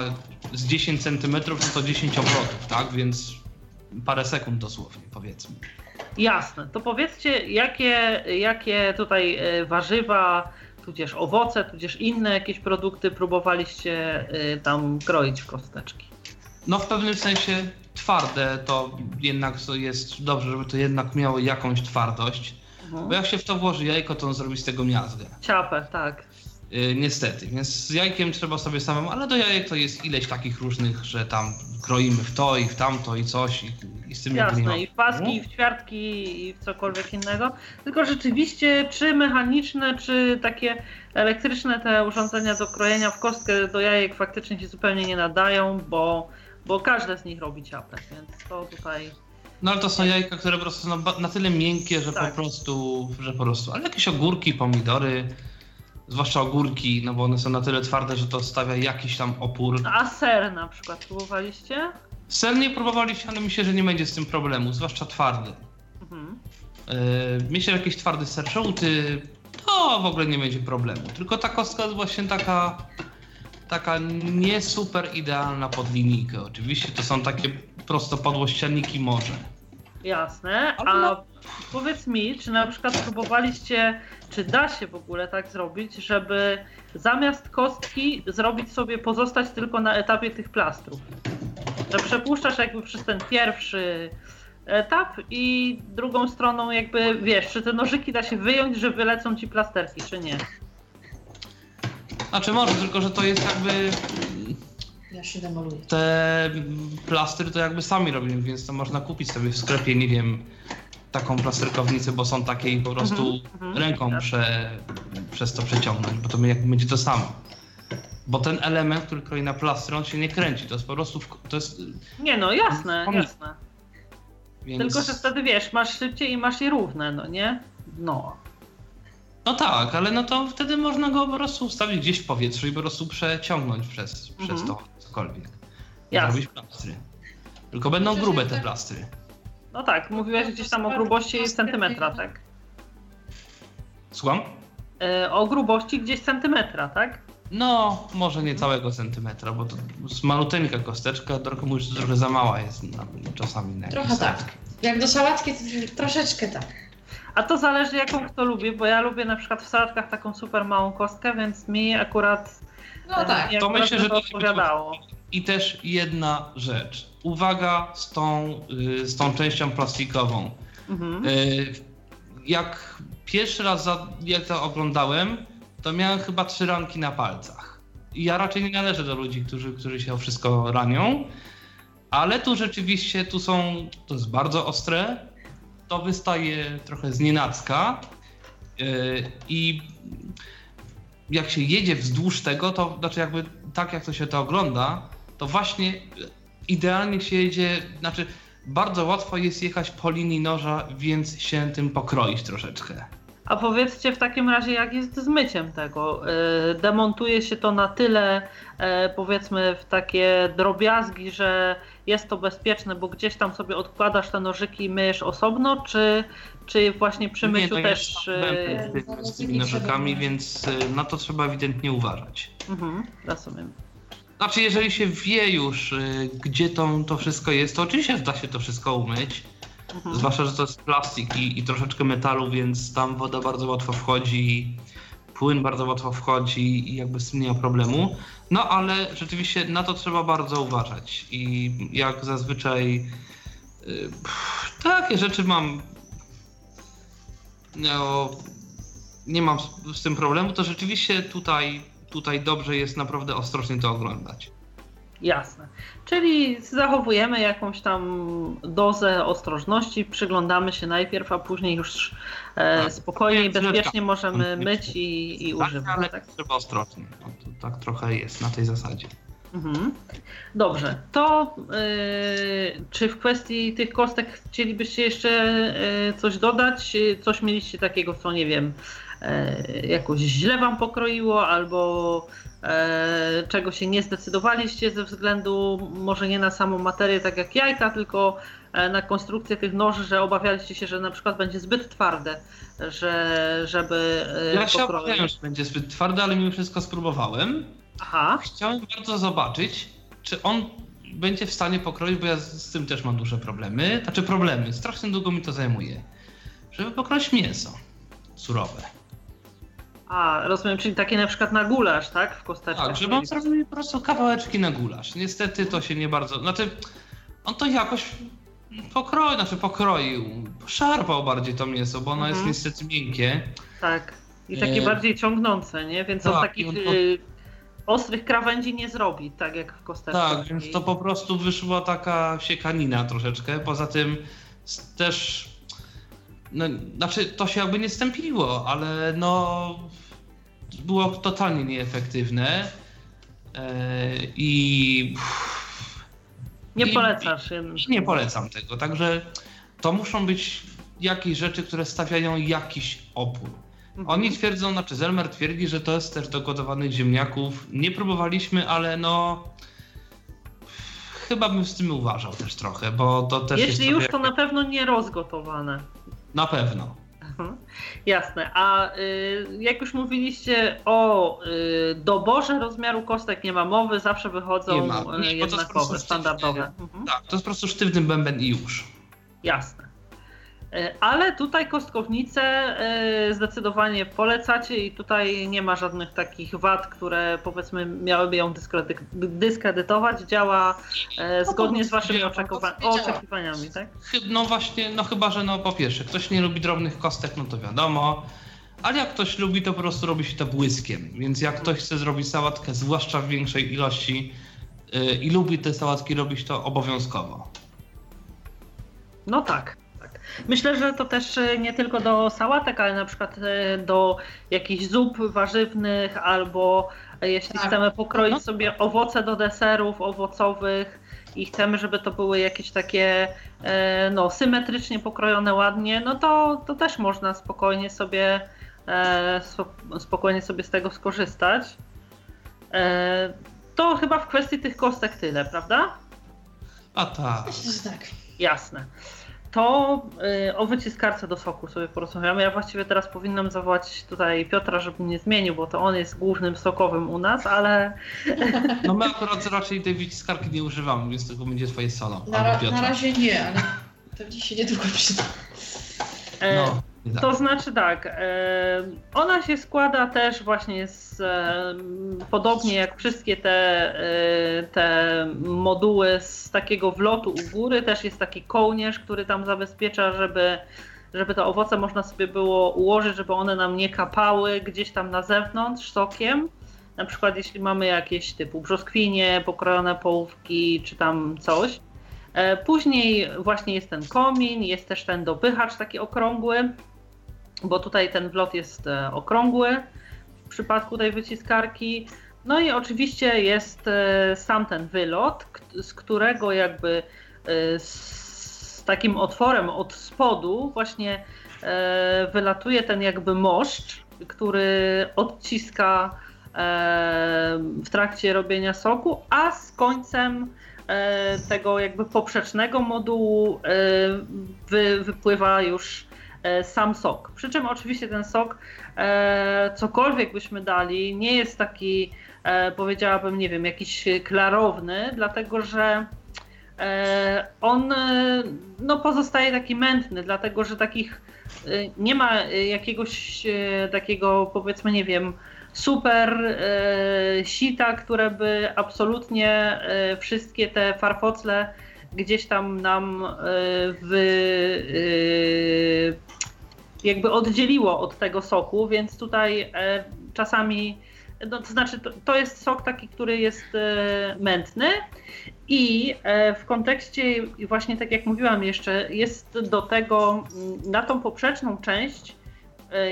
z 10 centymetrów, no to 10 obrotów, tak, więc parę sekund dosłownie, powiedzmy. Jasne. To powiedzcie, jakie, jakie tutaj e, warzywa, tudzież owoce, tudzież inne jakieś produkty próbowaliście e, tam kroić w kosteczki? No w pewnym sensie twarde to jednak jest dobrze, żeby to jednak miało jakąś twardość, Mhm. bo jak się w to włoży jajko, to on zrobi z tego miazgę. Ciapę, tak. Yy, niestety, więc z jajkiem trzeba sobie samemu, ale do jajek to jest ileś takich różnych, że tam kroimy w to i w tamto i coś i, i z tym Jasne, i w paski, problemu. i w ćwiartki, i w cokolwiek innego. Tylko rzeczywiście, czy mechaniczne, czy takie elektryczne te urządzenia do krojenia w kostkę do jajek faktycznie się zupełnie nie nadają, bo, bo każde z nich robi ciapę, więc to tutaj... No ale to są jajka, które po prostu są na, na tyle miękkie, że Tak. po prostu, że po prostu, ale jakieś ogórki, pomidory, zwłaszcza ogórki, no bo one są na tyle twarde, że to stawia jakiś tam opór. A ser na przykład próbowaliście? Ser nie próbowaliśmy, ale myślę, że nie będzie z tym problemu, zwłaszcza twardy. Mhm. Yy, myślę, że jakiś twardy ser żółty, to w ogóle nie będzie problemu. Tylko ta kostka jest właśnie taka, taka nie super idealna pod linijkę. Oczywiście to są takie prostopodłościanniki może. Jasne, a no- powiedz mi, czy na przykład próbowaliście, czy da się w ogóle tak zrobić, żeby zamiast kostki zrobić sobie, pozostać tylko na etapie tych plastrów? Że przepuszczasz jakby przez ten pierwszy etap i drugą stroną jakby, wiesz, czy te nożyki da się wyjąć, że wylecą ci plasterki, czy nie? Znaczy może, tylko że to jest jakby Ja się demoluję. te plastry to jakby sami robimy, więc to można kupić sobie w sklepie, nie wiem, taką plasterkownicę, bo są takie i po prostu Mhm, mhm, ręką jasne. prze, przez to przeciągnąć, bo to jakby będzie to samo. Bo ten element, który kroi na plastry, on się nie kręci, to jest po prostu, to jest, Nie no, jasne, jasne. więc... Tylko, że wtedy wiesz, masz szybciej i masz je równe, no nie? No. No tak, ale no to wtedy można go po prostu ustawić gdzieś w powietrzu i po prostu przeciągnąć przez, Mhm. przez to cokolwiek. I Jasne. Zrobić plastry. Tylko będą Przecież grube te plastry. No tak, mówiłeś gdzieś tam o grubości centymetra, tak? Słucham? E, o grubości gdzieś centymetra, tak? No, może nie całego centymetra, bo to jest maluteńka kosteczka, mówisz, że trochę za mała jest na, czasami na Trochę tak. Jak do sałatki, to troszeczkę tak. A to zależy jaką kto lubi, bo ja lubię na przykład w sałatkach taką super małą kostkę, więc mi akurat No e, tak. To myślę, że to odpowiadało. I też jedna rzecz. Uwaga z tą, y, z tą częścią plastikową. Mhm. E, jak pierwszy raz za, jak to oglądałem, to miałem chyba trzy ranki na palcach. I ja raczej nie należę do ludzi, którzy, którzy się o wszystko ranią, ale tu rzeczywiście tu są, to jest bardzo ostre, to wystaje trochę z nienacka yy, i jak się jedzie wzdłuż tego, to znaczy jakby tak jak to się to ogląda, to właśnie idealnie się jedzie, znaczy bardzo łatwo jest jechać po linii noża, więc się tym pokroić troszeczkę. A powiedzcie w takim razie, jak jest z myciem tego? E, demontuje się to na tyle, e, powiedzmy, w takie drobiazgi, że jest to bezpieczne, bo gdzieś tam sobie odkładasz te nożyki i myjesz osobno, czy, czy właśnie przy myciu Nie, też. E, ja z tymi nożykami, więc na to trzeba ewidentnie uważać. Mhm, rozumiem. Znaczy, jeżeli się wie już, gdzie to, to wszystko jest, to oczywiście da się to wszystko umyć. Mhm. Zwłaszcza, że to jest plastik i, i troszeczkę metalu, więc tam woda bardzo łatwo wchodzi, płyn bardzo łatwo wchodzi i jakby z tym nie ma problemu. No ale rzeczywiście na to trzeba bardzo uważać i jak zazwyczaj yy, takie rzeczy mam no, nie mam z, z tym problemu, to rzeczywiście tutaj, tutaj dobrze jest naprawdę ostrożnie to oglądać. Jasne. Czyli zachowujemy jakąś tam dozę ostrożności, przyglądamy się najpierw, a później już e, tak. spokojnie i bezpiecznie możemy myć i, i tak, używać. Ale tak? trzeba ostrożnie. No, to tak trochę jest na tej zasadzie. Mhm. Dobrze, to yy, czy w kwestii tych kostek chcielibyście jeszcze yy, coś dodać? Coś mieliście takiego, co nie wiem, jakoś źle wam pokroiło, albo E, czego się nie zdecydowaliście ze względu może nie na samą materię tak jak jajka, tylko e, na konstrukcję tych noży, że obawialiście się, że na przykład będzie zbyt twarde, że, żeby e, Ja się obawiałem, że będzie zbyt twarde, ale mimo wszystko spróbowałem. Aha. Chciałem bardzo zobaczyć, czy on będzie w stanie pokroić, bo ja z tym też mam duże problemy. Znaczy problemy, strasznie długo mi to zajmuje. Żeby pokroić mięso surowe. A, rozumiem, czyli takie na przykład na gulasz, tak? W kosteczkach. Tak, że mam zrobić po prostu kawałeczki na gulasz. Niestety to się nie bardzo... Znaczy, on to jakoś pokroił, znaczy pokroił, szarpał bardziej to mięso, bo ono mhm. jest niestety miękkie. Tak. I takie e... bardziej ciągnące, nie? Więc tak, on takich on y... ostrych krawędzi nie zrobi, tak jak w kosteczkach. Tak, więc to po prostu wyszła taka siekanina troszeczkę. Poza tym też no, znaczy to się jakby nie stępiło, ale no było totalnie nieefektywne e, i nie i, polecasz. I nie polecam tego, także to muszą być jakieś rzeczy, które stawiają jakiś opór. Mhm. Oni twierdzą, znaczy Zelmer twierdzi, że to jest też do gotowanych ziemniaków. Nie próbowaliśmy, ale no chyba bym z tym uważał też trochę, bo to też Jeśli już, to na pewno nie rozgotowane. Na pewno. Jasne. A y, jak już mówiliście o y, doborze rozmiaru kostek, nie ma mowy, zawsze wychodzą nie ma. Y, jednakowe, standardowe. Mhm. Tak, to jest po prostu sztywny bęben i już. Jasne. E, ale tutaj kostkownicę e, zdecydowanie polecacie i tutaj nie ma żadnych takich wad, które powiedzmy miałyby ją dyskredytować. Działa e, no zgodnie z waszymi oczekiwaniami, tak? No właśnie, no chyba, że no po pierwsze, ktoś nie lubi drobnych kostek, no to wiadomo. Ale jak ktoś lubi, to po prostu robi się to błyskiem. Więc jak ktoś chce zrobić sałatkę, zwłaszcza w większej ilości i lubi te sałatki robić, to obowiązkowo. No tak. Myślę, że to też e, nie tylko do sałatek, ale na przykład e, do jakichś zup warzywnych albo e, jeśli tak. chcemy pokroić no. sobie owoce do deserów owocowych i chcemy, żeby to były jakieś takie no, symetrycznie pokrojone ładnie, no to, to też można spokojnie sobie spokojnie sobie z tego skorzystać. To chyba w kwestii tych kostek tyle, prawda? A tak. Myślę, że tak. Jasne to y, o wyciskarce do soku sobie porozmawiamy. Ja właściwie teraz powinnam zawołać tutaj Piotra, żeby mnie zmienił, bo to on jest głównym sokowym u nas, ale... No my akurat raczej tej wyciskarki nie używamy, więc tylko będzie twoje solo. Na, ra na razie nie, ale to dziś się niedługo przyda. E, no. Tak. To znaczy tak, e, ona się składa też właśnie z, e, podobnie jak wszystkie te, e, te moduły z takiego wlotu u góry, też jest taki kołnierz, który tam zabezpiecza, żeby, żeby te owoce można sobie było ułożyć, żeby one nam nie kapały gdzieś tam na zewnątrz sokiem. Na przykład jeśli mamy jakieś typu brzoskwinie, pokrojone połówki czy tam coś. Później właśnie jest ten komin, jest też ten dopychacz taki okrągły, bo tutaj ten wlot jest e, okrągły w przypadku tej wyciskarki. No i oczywiście jest e, sam ten wylot, z którego jakby e, z takim otworem od spodu właśnie wylatuje ten jakby moszcz, który odciska w trakcie robienia soku, a z końcem tego jakby poprzecznego modułu wypływa już sam sok. Przy czym oczywiście ten sok, e, cokolwiek byśmy dali, nie jest taki, e, powiedziałabym, nie wiem, jakiś klarowny, dlatego że on no, pozostaje taki mętny, dlatego że takich nie ma jakiegoś takiego, powiedzmy, nie wiem, super sita, które by absolutnie wszystkie te farfocle gdzieś tam nam w jakby oddzieliło od tego soku, więc tutaj e, czasami, no, to znaczy to, to, jest sok taki, który jest e, mętny i e, w kontekście właśnie tak jak mówiłam jeszcze, jest do tego, mm, na tą poprzeczną część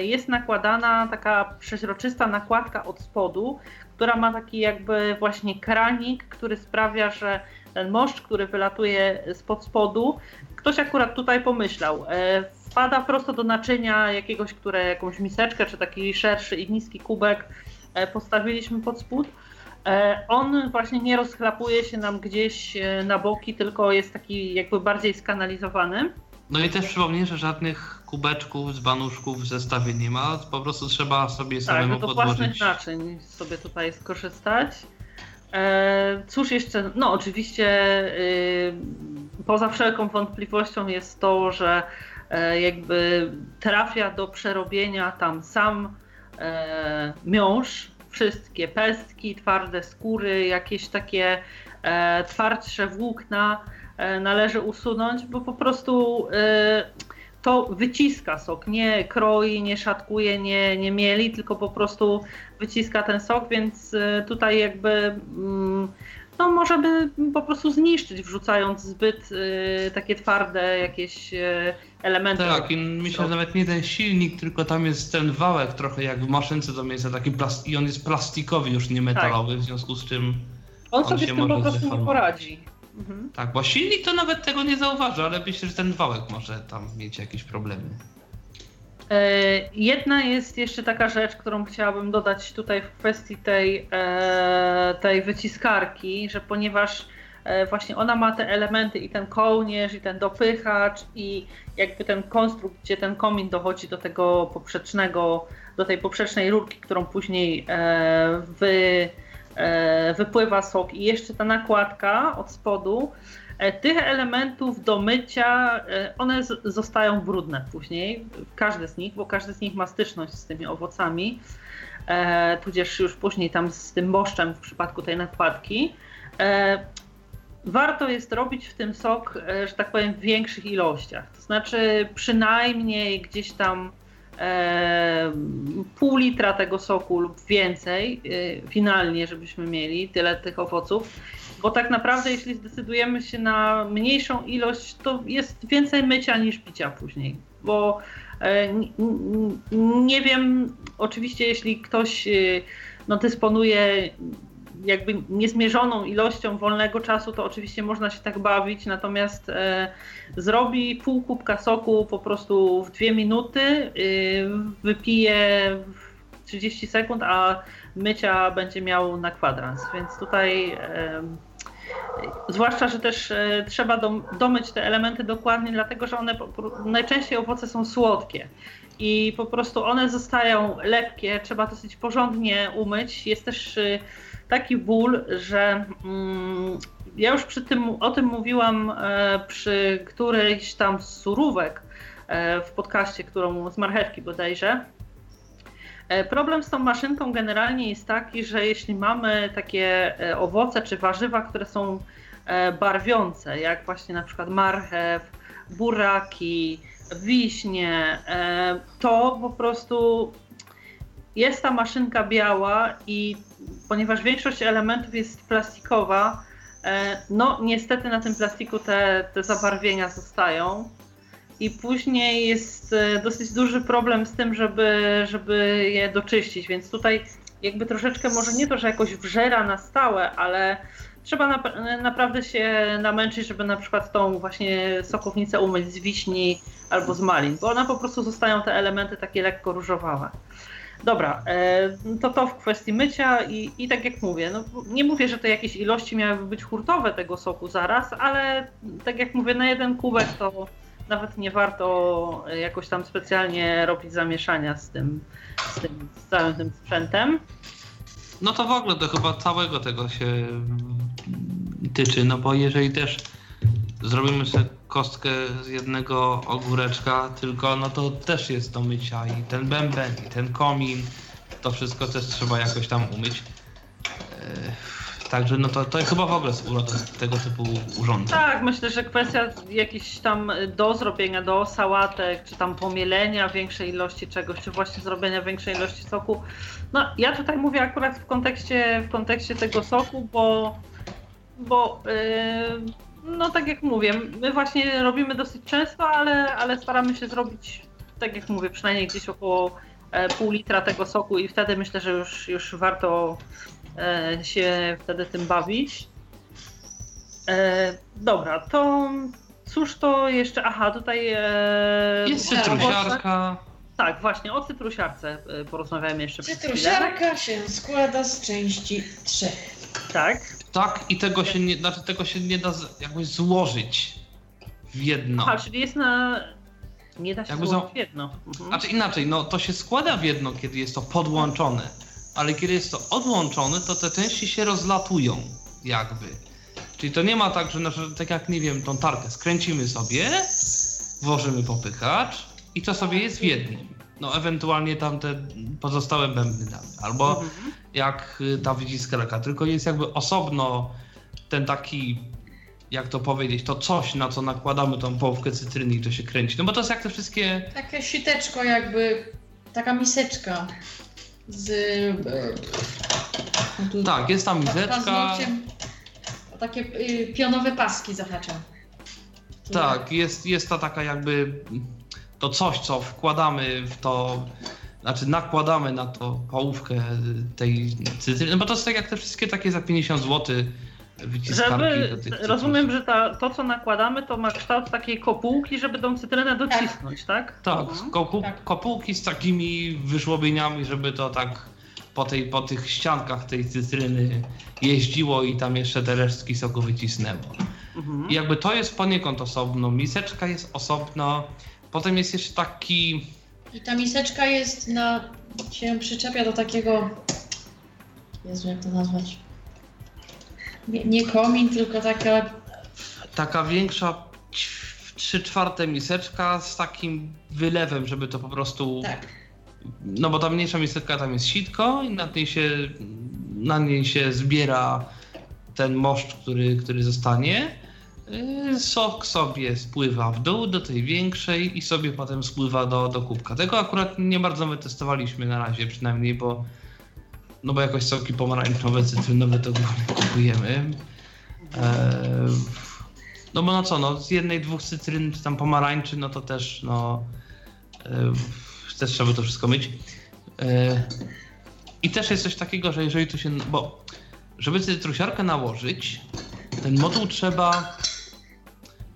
jest nakładana taka przeźroczysta nakładka od spodu, która ma taki jakby właśnie kranik, który sprawia, że ten moszcz, który wylatuje spod spodu, ktoś akurat tutaj pomyślał, wpada prosto do naczynia jakiegoś, które jakąś miseczkę, czy taki szerszy i niski kubek e, postawiliśmy pod spód. E, on właśnie nie rozchlapuje się nam gdzieś e, na boki, tylko jest taki jakby bardziej skanalizowany. No i też przypomnę, że żadnych kubeczków z banuszków w zestawie nie ma, po prostu trzeba sobie tak, samemu no to podłożyć. własnych naczyń sobie tutaj skorzystać. Cóż jeszcze, no oczywiście poza wszelką wątpliwością jest to, że E, jakby trafia do przerobienia tam sam e, miąższ, wszystkie pestki, twarde skóry, jakieś takie e, twardsze włókna należy usunąć, bo po prostu to wyciska sok, nie kroi, nie szatkuje, nie, nie mieli, tylko po prostu wyciska ten sok, więc tutaj jakby mm, no, możemy po prostu zniszczyć, wrzucając zbyt y, takie twarde jakieś y, elementy. Tak, i myślę, że nawet nie ten silnik, tylko tam jest ten wałek trochę jak w maszynce do miejsca, taki plast- i on jest plastikowy, już nie metalowy, tak. w związku z czym on, on sobie z tym po prostu nie poradzi. Mhm. Tak, bo silnik to nawet tego nie zauważy, ale myślę, że ten wałek może tam mieć jakieś problemy. E, jedna jest jeszcze taka rzecz, którą chciałabym dodać tutaj w kwestii tej, e, tej wyciskarki, że ponieważ e, właśnie ona ma te elementy i ten kołnierz, i ten dopychacz, i jakby ten konstrukt, gdzie ten komin dochodzi do tego poprzecznego, do tej poprzecznej rurki, którą później wy, wypływa sok, i jeszcze ta nakładka od spodu, E, tych elementów do mycia, e, one zostają brudne później, każdy z nich, bo każdy z nich ma styczność z tymi owocami, e, tudzież już później tam z tym boszczem w przypadku tej nakładki. Warto jest robić w tym sok, że tak powiem, w większych ilościach. To znaczy przynajmniej gdzieś tam pół litra tego soku lub więcej finalnie, żebyśmy mieli tyle tych owoców bo tak naprawdę, jeśli zdecydujemy się na mniejszą ilość, to jest więcej mycia niż picia później. Bo e, nie wiem, oczywiście, jeśli ktoś e, no, dysponuje jakby niezmierzoną ilością wolnego czasu, to oczywiście można się tak bawić, natomiast e, zrobi pół kubka soku po prostu w dwie minuty, e, wypije w 30 sekund, a mycia będzie miał na kwadrans, więc tutaj e, Zwłaszcza, że też e, trzeba domyć te elementy dokładnie, dlatego że one najczęściej owoce są słodkie i po prostu one zostają lepkie, trzeba dosyć porządnie umyć. Jest też e, taki ból, że mm, ja już przy tym, o tym mówiłam e, przy którejś tam z surówek, e, w podcaście, którą z marchewki bodajże. E, problem z tą maszynką generalnie jest taki, że jeśli mamy takie owoce czy warzywa, które są barwiące, jak właśnie na przykład marchew, buraki, wiśnie, to po prostu jest ta maszynka biała i ponieważ większość elementów jest plastikowa, e, no niestety na tym plastiku te, te zabarwienia zostają. I później jest e, dosyć duży problem z tym, żeby, żeby je doczyścić, więc tutaj jakby troszeczkę może nie to, że jakoś wżera na stałe, ale trzeba na, naprawdę się namęczyć, żeby na przykład tą właśnie sokownicę umyć z wiśni albo z malin, bo one po prostu zostają te elementy takie lekko różowawe. Dobra, e, to to w kwestii mycia i, i tak jak mówię, no, nie mówię, że te jakieś ilości miałyby być hurtowe tego soku zaraz, ale tak jak mówię, na jeden kubek to nawet nie warto jakoś tam specjalnie robić zamieszania z tym, z tym z całym tym sprzętem. No to w ogóle to chyba całego tego się tyczy, no bo jeżeli też zrobimy sobie kostkę z jednego ogóreczka, tylko no to też jest do mycia i ten bęben, i ten komin, to wszystko też trzeba jakoś tam umyć. Yy, także no to, to chyba w ogóle jest uroda tego typu urządzeń. Tak, myślę, że kwestia jakichś tam do zrobienia, do sałatek, czy tam pomielenia większej ilości czegoś, czy właśnie zrobienia większej ilości soku. No ja tutaj mówię akurat w kontekście, w kontekście tego soku, bo bo yy, no tak jak mówię, my właśnie robimy dosyć często, ale, ale staramy się zrobić, tak jak mówię, przynajmniej gdzieś około e, pół litra tego soku i wtedy myślę, że już, już warto e, się wtedy tym bawić. E, dobra, to cóż to jeszcze, aha, tutaj... Jest cytrusiarka. Tak, właśnie, o cytrusiarce porozmawiamy jeszcze Cytrusiarka się składa z części trzech. Tak. Tak, i tego się nie, znaczy tego się nie da jakoś złożyć w jedno. A, czyli jest na. Nie da się Jakby złożyć w jedno. Mhm. Znaczy inaczej, no to się składa w jedno, kiedy jest to podłączone, ale kiedy jest to odłączone, to te części się rozlatują, jakby. Czyli to nie ma tak, że na przykład, tak jak nie wiem, tą tarkę skręcimy sobie, włożymy popychacz i to sobie jest w jednym no ewentualnie tam te pozostałe bębny damy. Albo mhm. jak y, ta wyciskelka, tylko jest jakby osobno ten taki, jak to powiedzieć, to coś, na co nakładamy tą połówkę cytryny i to się kręci. No bo to jest jak te wszystkie... Takie siteczko jakby, taka miseczka z... No tak, jest tam miseczka. Takie y, pionowe paski zahaczam. Tak, jest, jest ta taka jakby to coś, co wkładamy w to, znaczy nakładamy na to połówkę tej cytryny, no bo to jest tak jak te wszystkie takie za 50 zł. Żeby, rozumiem, że ta, to co nakładamy to ma kształt takiej kopułki, żeby tą cytrynę docisnąć, tak? Tak, tak, mhm. kopu, tak. kopułki z takimi wyżłobieniami, żeby to tak po, tej, po tych ściankach tej cytryny jeździło i tam jeszcze te resztki soku wycisnęło. Mhm. I jakby to jest poniekąd osobno, miseczka jest osobno, Potem jest jeszcze taki. I ta miseczka jest na. się przyczepia do takiego. Jezu, jak to nazwać? Nie, nie komin, tylko taka. Taka większa, trzy czwarte miseczka z takim wylewem, żeby to po prostu. Tak. No bo ta mniejsza miseczka tam jest sitko i na niej się, na niej się zbiera ten moszcz, który, który zostanie. Y, sok sobie spływa w dół do tej większej i sobie potem spływa do, do kubka. Tego akurat nie bardzo my testowaliśmy na razie przynajmniej, bo no bo jakoś soki pomarańczowe, cytrynowe to kupujemy. E, no bo no co, no z jednej, dwóch cytryn czy tam pomarańczy, no to też no e, też trzeba to wszystko myć. E, I też jest coś takiego, że jeżeli tu się, bo żeby cytrusiarkę nałożyć, ten moduł trzeba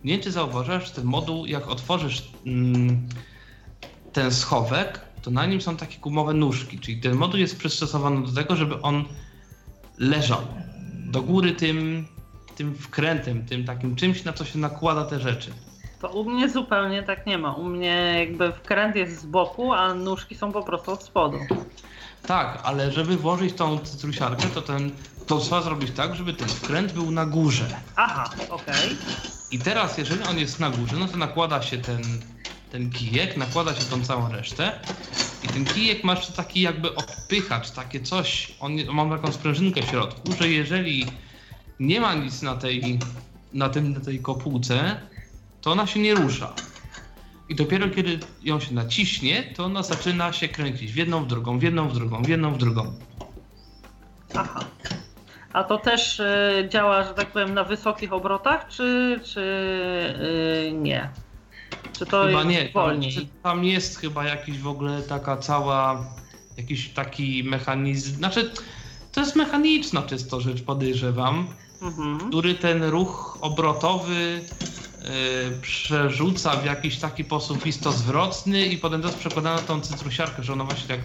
nie wiem, czy zauważyłeś, ten moduł, jak otworzysz mm, ten schowek, to na nim są takie gumowe nóżki, czyli ten moduł jest przystosowany do tego, żeby on leżał do góry tym, tym wkrętem, tym takim czymś, na co się nakłada te rzeczy. To u mnie zupełnie tak nie ma. U mnie jakby wkręt jest z boku, a nóżki są po prostu od spodu. Tak, ale żeby włożyć tą cytrusiarkę, to ten to trzeba zrobić tak, żeby ten wkręt był na górze. Aha, okej. I teraz, jeżeli on jest na górze, no to nakłada się ten, ten kijek, nakłada się tą całą resztę i ten kijek ma jeszcze taki jakby odpychacz, takie coś, on ma taką sprężynkę w środku, że jeżeli nie ma nic na tej, na tym, na tej kopułce, to ona się nie rusza. I dopiero kiedy ją się naciśnie, to ona zaczyna się kręcić w jedną, w drugą, w jedną, w drugą, w jedną, w drugą. Aha. A to też y, działa, że tak powiem, na wysokich obrotach, czy, czy y, nie? Czy to Chyba nie, tam, wolniej? tam jest chyba jakiś w ogóle taka cała, jakiś taki mechanizm, znaczy to jest mechaniczna czysto rzecz, podejrzewam, Mhm. który ten ruch obrotowy przerzuca w jakiś taki sposób istozwrotny i potem to jest przekładane na tą cytrusiarkę, że ona właśnie tak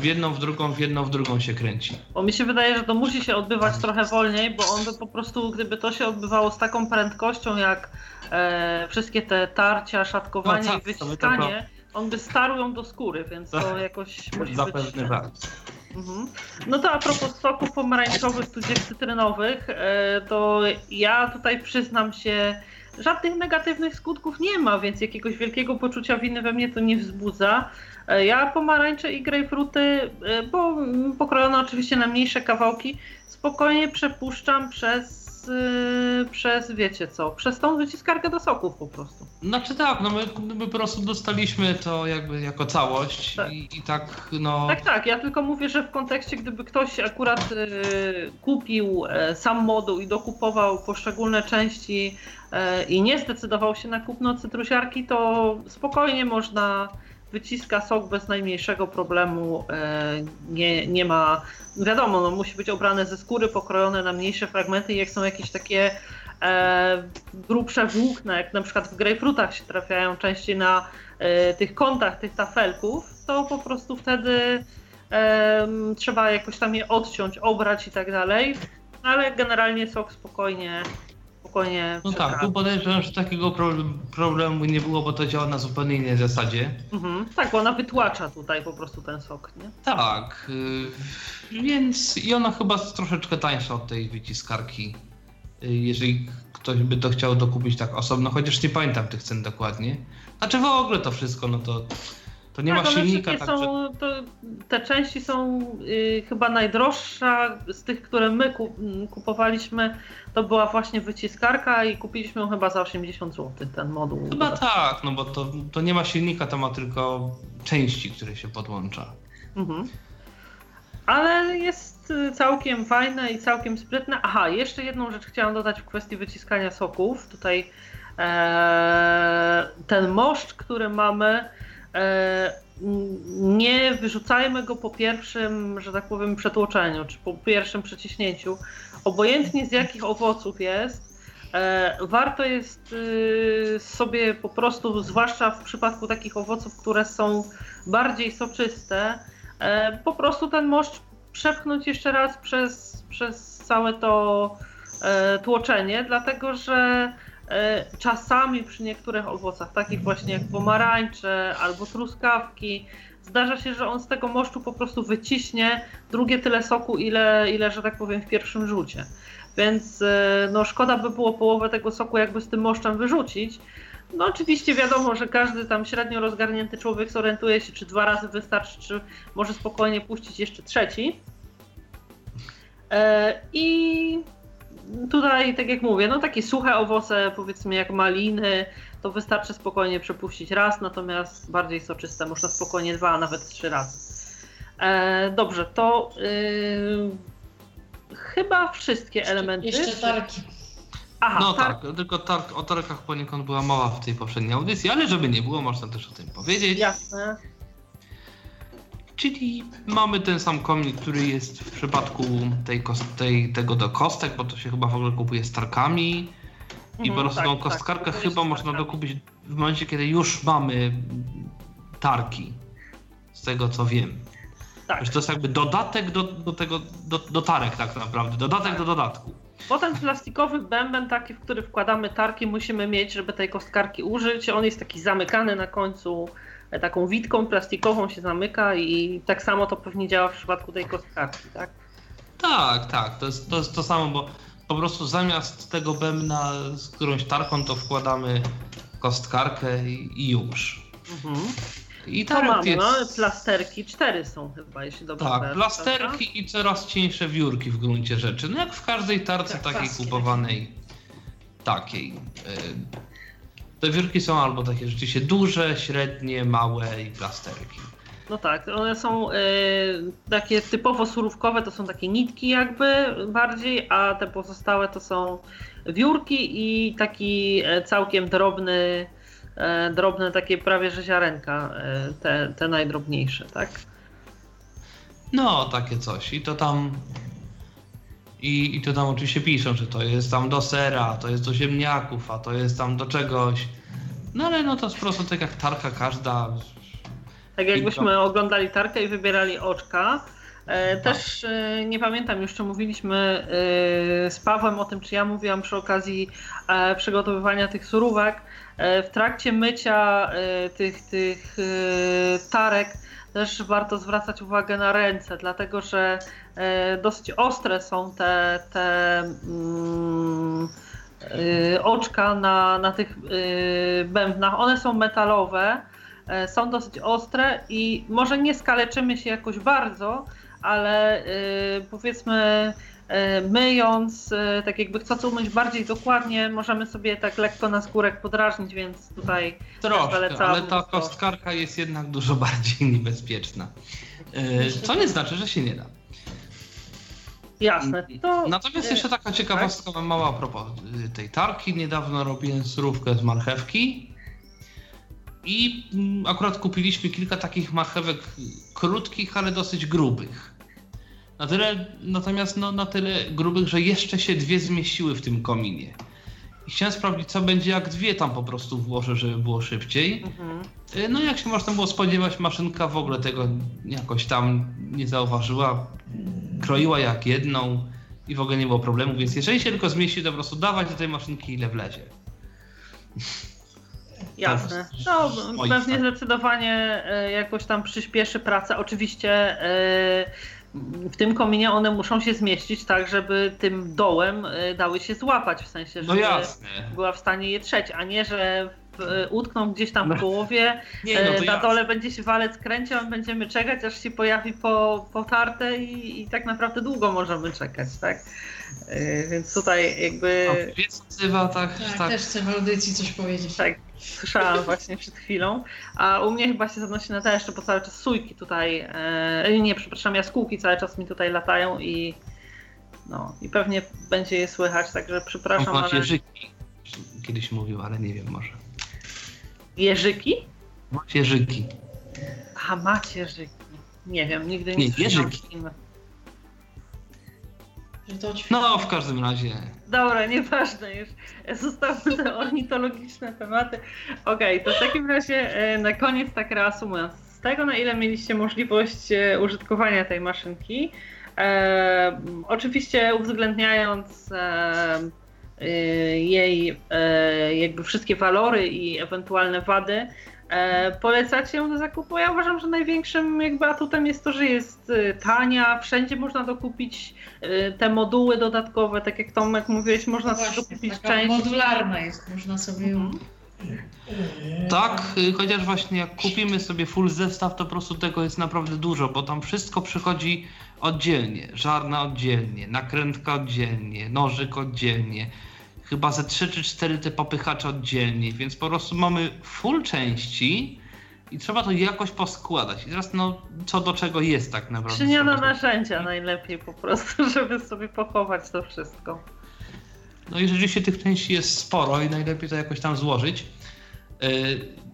w jedną, w drugą, w jedną, w drugą się kręci. Bo mi się wydaje, że to musi się odbywać trochę wolniej, bo on by po prostu, gdyby to się odbywało z taką prędkością jak e, wszystkie te tarcia, szatkowanie No tak, i by wyciskanie, on by starł ją do skóry, więc to Tak. jakoś musi być... Zapewne tak. Mhm. No to a propos soków pomarańczowych tudzież cytrynowych, e, to ja tutaj przyznam się, żadnych negatywnych skutków nie ma, więc jakiegoś wielkiego poczucia winy we mnie to nie wzbudza. E, Ja pomarańcze i grejpfruty, e, bo pokrojone oczywiście na mniejsze kawałki, spokojnie przepuszczam przez, e, przez wiecie co, przez tą wyciskarkę do soków po prostu. Znaczy tak, no my, my po prostu dostaliśmy to jakby jako całość Tak. i, i tak no... Tak, tak. Ja tylko mówię, że w kontekście, gdyby ktoś akurat e, kupił e, sam moduł i dokupował poszczególne części e, i nie zdecydował się na kupno cytrusiarki, to spokojnie można wyciska sok bez najmniejszego problemu. E, nie, nie ma. Wiadomo, no, musi być obrane ze skóry, pokrojone na mniejsze fragmenty. Jak są jakieś takie e, grubsze włókna, jak na przykład w grejpfrutach się trafiają częściej na e, tych kątach tych tafelków, to po prostu wtedy em, trzeba jakoś tam je odciąć, obrać i tak dalej. Ale generalnie sok spokojnie, spokojnie. No tak, tu podejrzewam, że takiego problem, problemu nie było, bo to działa na zupełnie innej zasadzie. Mhm. Tak, bo ona wytłacza tutaj po prostu ten sok, nie? Tak, yy, więc i ona chyba jest troszeczkę tańsza od tej wyciskarki. Yy, jeżeli ktoś by to chciał dokupić tak osobno, chociaż nie pamiętam tych cen dokładnie. Znaczy w ogóle to wszystko, no to, to nie tak, ma silnika, także... są, to, te części są y, chyba najdroższa z tych, które my ku, m, kupowaliśmy. To była właśnie wyciskarka i kupiliśmy ją chyba za 80 zł, ten moduł. Chyba tak, no bo to, to nie ma silnika, to ma tylko części, które się podłącza. Mhm. Ale jest y, całkiem fajne i całkiem sprytne. Aha, jeszcze jedną rzecz chciałam dodać w kwestii wyciskania soków. Tutaj e, ten moszcz, który mamy, nie wyrzucajmy go po pierwszym, że tak powiem, przetłoczeniu, czy po pierwszym przeciśnięciu. Obojętnie z jakich owoców jest, e, warto jest y, sobie po prostu, zwłaszcza w przypadku takich owoców, które są bardziej soczyste, e, po prostu ten moszcz przepchnąć jeszcze raz przez, przez całe to e, tłoczenie, dlatego że e, czasami przy niektórych owocach, takich właśnie jak pomarańcze albo truskawki, zdarza się, że on z tego moszczu po prostu wyciśnie drugie tyle soku, ile, ile że tak powiem, w pierwszym rzucie. Więc e, no, szkoda by było połowę tego soku jakby z tym moszczem wyrzucić. No oczywiście wiadomo, że każdy tam średnio rozgarnięty człowiek zorientuje się, czy dwa razy wystarczy, czy może spokojnie puścić jeszcze trzeci. E, I tutaj, tak jak mówię, no takie suche owoce, powiedzmy jak maliny, to wystarczy spokojnie przepuścić raz, natomiast bardziej soczyste można spokojnie dwa, a nawet trzy razy. E, dobrze, to yy, chyba wszystkie elementy. Jeszcze tarki. Aha, No tak. tak, tylko targ, o tarkach poniekąd była mowa w tej poprzedniej audycji, ale żeby nie było, można też o tym powiedzieć. Jasne. Czyli mamy ten sam komnik, który jest w przypadku tej, kos- tej, tego do kostek, bo to się chyba w ogóle kupuje z tarkami. I Mhm, po prostu tak, tą tak, kostkarkę się chyba można tarkami. dokupić w momencie, kiedy już mamy tarki. Z tego co wiem. Tak. Że to jest jakby dodatek do, do tego, do, do tarek tak naprawdę. Dodatek Tak. do dodatku. Potem plastikowy bęben taki, w który wkładamy tarki, musimy mieć, żeby tej kostkarki użyć. On jest taki zamykany na końcu, taką witką plastikową się zamyka i tak samo to pewnie działa w przypadku tej kostkarki, tak? Tak, tak, to jest, to jest to samo, bo po prostu zamiast tego bębna z którąś tarką to wkładamy kostkarkę i, i już. Mhm. I To mamy, jest... no, plasterki, cztery są chyba, jeśli dobrze Tak, plasterki i coraz cieńsze wiórki w gruncie rzeczy. No jak w każdej tarce Tak, takiej paski kupowanej takiej. y, Te wiórki są albo takie rzeczywiście duże, średnie, małe i plasterki. No tak, one są e, takie typowo surówkowe, to są takie nitki jakby bardziej, a te pozostałe to są wiórki i taki e, całkiem drobny, e, drobne takie prawie że ziarenka, e, te, te najdrobniejsze, tak? No, takie coś. I to tam. I, I to tam oczywiście piszą, że to jest tam do sera, to jest do ziemniaków, a to jest tam do czegoś. No ale no to jest po prostu tak jak tarka każda. Tak jakbyśmy oglądali tarkę i wybierali oczka. E, Tak. Też e, nie pamiętam, już czy mówiliśmy e, z Pawłem o tym, czy ja mówiłam przy okazji e, przygotowywania tych surówek. E, W trakcie mycia e, tych, tych tarek też warto zwracać uwagę na ręce, dlatego że dosyć ostre są te, te mm, e, oczka na, na tych e, bębnach. One są metalowe e, są dosyć ostre i może nie skaleczymy się jakoś bardzo, ale y, powiedzmy y, myjąc, y, tak jakby chcąc umyć bardziej dokładnie, możemy sobie tak lekko na skórek podrażnić, więc tutaj Troszkę, ale ta kostkarka jest jednak dużo bardziej niebezpieczna. E, Co nie znaczy, że się nie da. Jasne. To, Natomiast jeszcze taka ciekawostka mała a propos y, tej tarki. Niedawno robiłem surówkę z marchewki i mm, akurat kupiliśmy kilka takich marchewek krótkich, ale dosyć grubych. Na tyle, natomiast no, na tyle grubych, że jeszcze się dwie zmieściły w tym kominie. I chciałem sprawdzić, co będzie, jak dwie tam po prostu włożę, żeby było szybciej. Mhm. Y, No jak się można było spodziewać, maszynka w ogóle tego jakoś tam nie zauważyła. Kroiła jak jedną i w ogóle nie było problemu, więc jeżeli się tylko zmieści, to po prostu dawać do tej maszynki ile wlezie. Jasne. No, pewnie tak. zdecydowanie e, jakoś tam przyspieszy pracę. Oczywiście e, w tym kominie one muszą się zmieścić tak, żeby tym dołem e, dały się złapać, w sensie, No żeby jasne. była w stanie je trzeć, a nie, że e, utkną gdzieś tam w połowie, Nie, e, no to na jasne. dole będzie się walec kręcił, a my będziemy czekać, aż się pojawi po, po tartę i, i tak naprawdę długo możemy czekać, tak? E, Więc tutaj jakby... No, odzywa, tak, Tak, tak. też chcę w audycji coś powiedzieć. Tak, słyszałam właśnie przed chwilą. A u mnie chyba się zanosi na to jeszcze, bo cały czas sójki tutaj, e, nie, przepraszam, jaskółki cały czas mi tutaj latają i no, i pewnie będzie je słychać, także przepraszam, ale... Macierzyki kiedyś mówił, ale nie wiem może. Jeżyki? Macierzyki. A, macierzyki. Nie wiem, nigdy Nie, nie słyszałam. Że to ćwi- No, w każdym razie. Dobra, nieważne już. Zostawmy te ornitologiczne tematy. Okej, to w takim razie e, na koniec tak reasumując. Z tego na ile mieliście możliwość e, użytkowania tej maszynki, e, oczywiście uwzględniając e, e, jej e, jakby wszystkie walory i ewentualne wady, polecacie ją do zakupu. Ja uważam, że największym jakby atutem jest to, że jest e, tania, wszędzie można dokupić e, te moduły dodatkowe, tak jak Tomek mówiłeś, można sobie właśnie, dokupić taka część. modularna jest, można sobie ją... Mhm. Tak, y, chociaż właśnie jak kupimy sobie full zestaw, to po prostu tego jest naprawdę dużo, bo tam wszystko przychodzi oddzielnie. Żarna oddzielnie, nakrętka oddzielnie, nożyk oddzielnie. Chyba ze 3 czy 4 te popychacze oddzielnie, więc po prostu mamy full części i trzeba to jakoś poskładać. I teraz no, co do czego jest tak naprawdę. Trzeba- narzędzia najlepiej po prostu, żeby sobie pochować to wszystko. No i rzeczywiście tych części jest sporo i najlepiej to jakoś tam złożyć. Yy,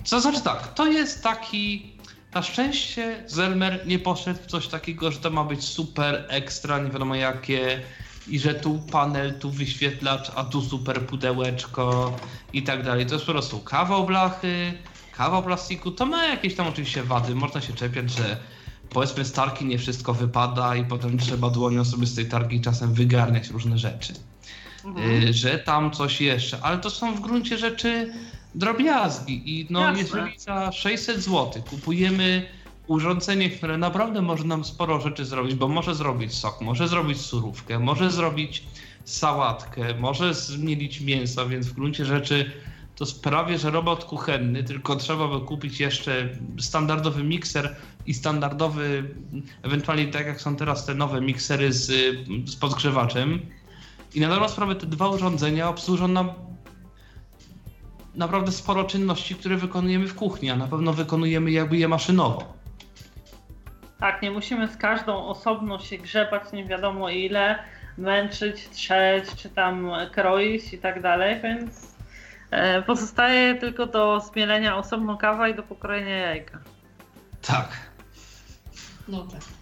Co znaczy tak, to jest taki. Na szczęście Zelmer nie poszedł w coś takiego, że to ma być super ekstra, nie wiadomo jakie, i że tu panel, tu wyświetlacz, a tu super pudełeczko i tak dalej. To jest po prostu kawał blachy, kawał plastiku. To ma jakieś tam oczywiście wady. Można się czepiać, że powiedzmy z tarki nie wszystko wypada i potem trzeba dłonią sobie z tej tarki czasem wygarniać różne rzeczy. Mhm. Y, że tam coś jeszcze, ale to są w gruncie rzeczy drobiazgi i no Jasne. jeżeli za 600 zł kupujemy urządzenie, które naprawdę może nam sporo rzeczy zrobić, bo może zrobić sok, może zrobić surówkę, może zrobić sałatkę, może zmielić mięso, więc w gruncie rzeczy to prawie, że robot kuchenny, tylko trzeba by kupić jeszcze standardowy mikser i standardowy, ewentualnie tak jak są teraz te nowe miksery z, z podgrzewaczem. I na dobrą sprawę te dwa urządzenia obsłużą nam naprawdę sporo czynności, które wykonujemy w kuchni, a na pewno wykonujemy jakby je maszynowo. Tak, nie musimy z każdą osobno się grzebać nie wiadomo ile, męczyć, trzeć, czy tam kroić i tak dalej, więc e, pozostaje tylko do zmielenia osobno kawa i do pokrojenia jajka. Tak. No tak.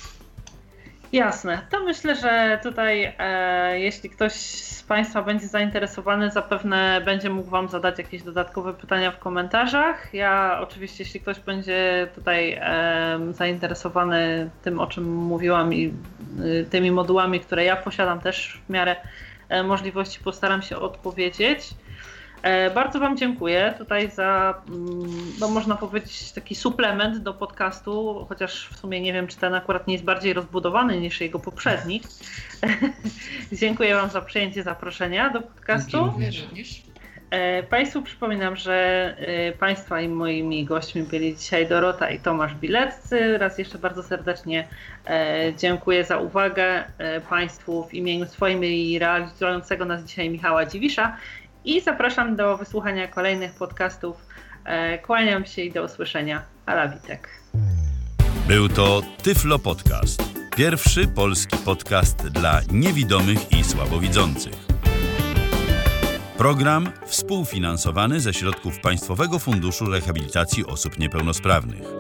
Jasne. To myślę, że tutaj e, jeśli ktoś z Państwa będzie zainteresowany, zapewne będzie mógł Wam zadać jakieś dodatkowe pytania w komentarzach. Ja oczywiście, jeśli ktoś będzie tutaj e, zainteresowany tym, o czym mówiłam i y, tymi modułami, które ja posiadam też w miarę e, możliwości, postaram się odpowiedzieć. E, Bardzo Wam dziękuję tutaj za, mm, no można powiedzieć, taki suplement do podcastu, chociaż w sumie nie wiem, czy ten akurat nie jest bardziej rozbudowany niż jego poprzednik. dziękuję Wam za przyjęcie zaproszenia do podcastu. Również. E, Państwu przypominam, że e, Państwa i moimi gośćmi byli dzisiaj Dorota i Tomasz Bileccy. Raz jeszcze bardzo serdecznie dziękuję za uwagę Państwu w imieniu swoim i realizującego nas dzisiaj Michała Dziwisza i zapraszam do wysłuchania kolejnych podcastów. E, Kłaniam się i do usłyszenia. Ala Witek. Był to Tyflo Podcast. Pierwszy polski podcast dla niewidomych i słabowidzących. Program współfinansowany ze środków Państwowego Funduszu Rehabilitacji Osób Niepełnosprawnych.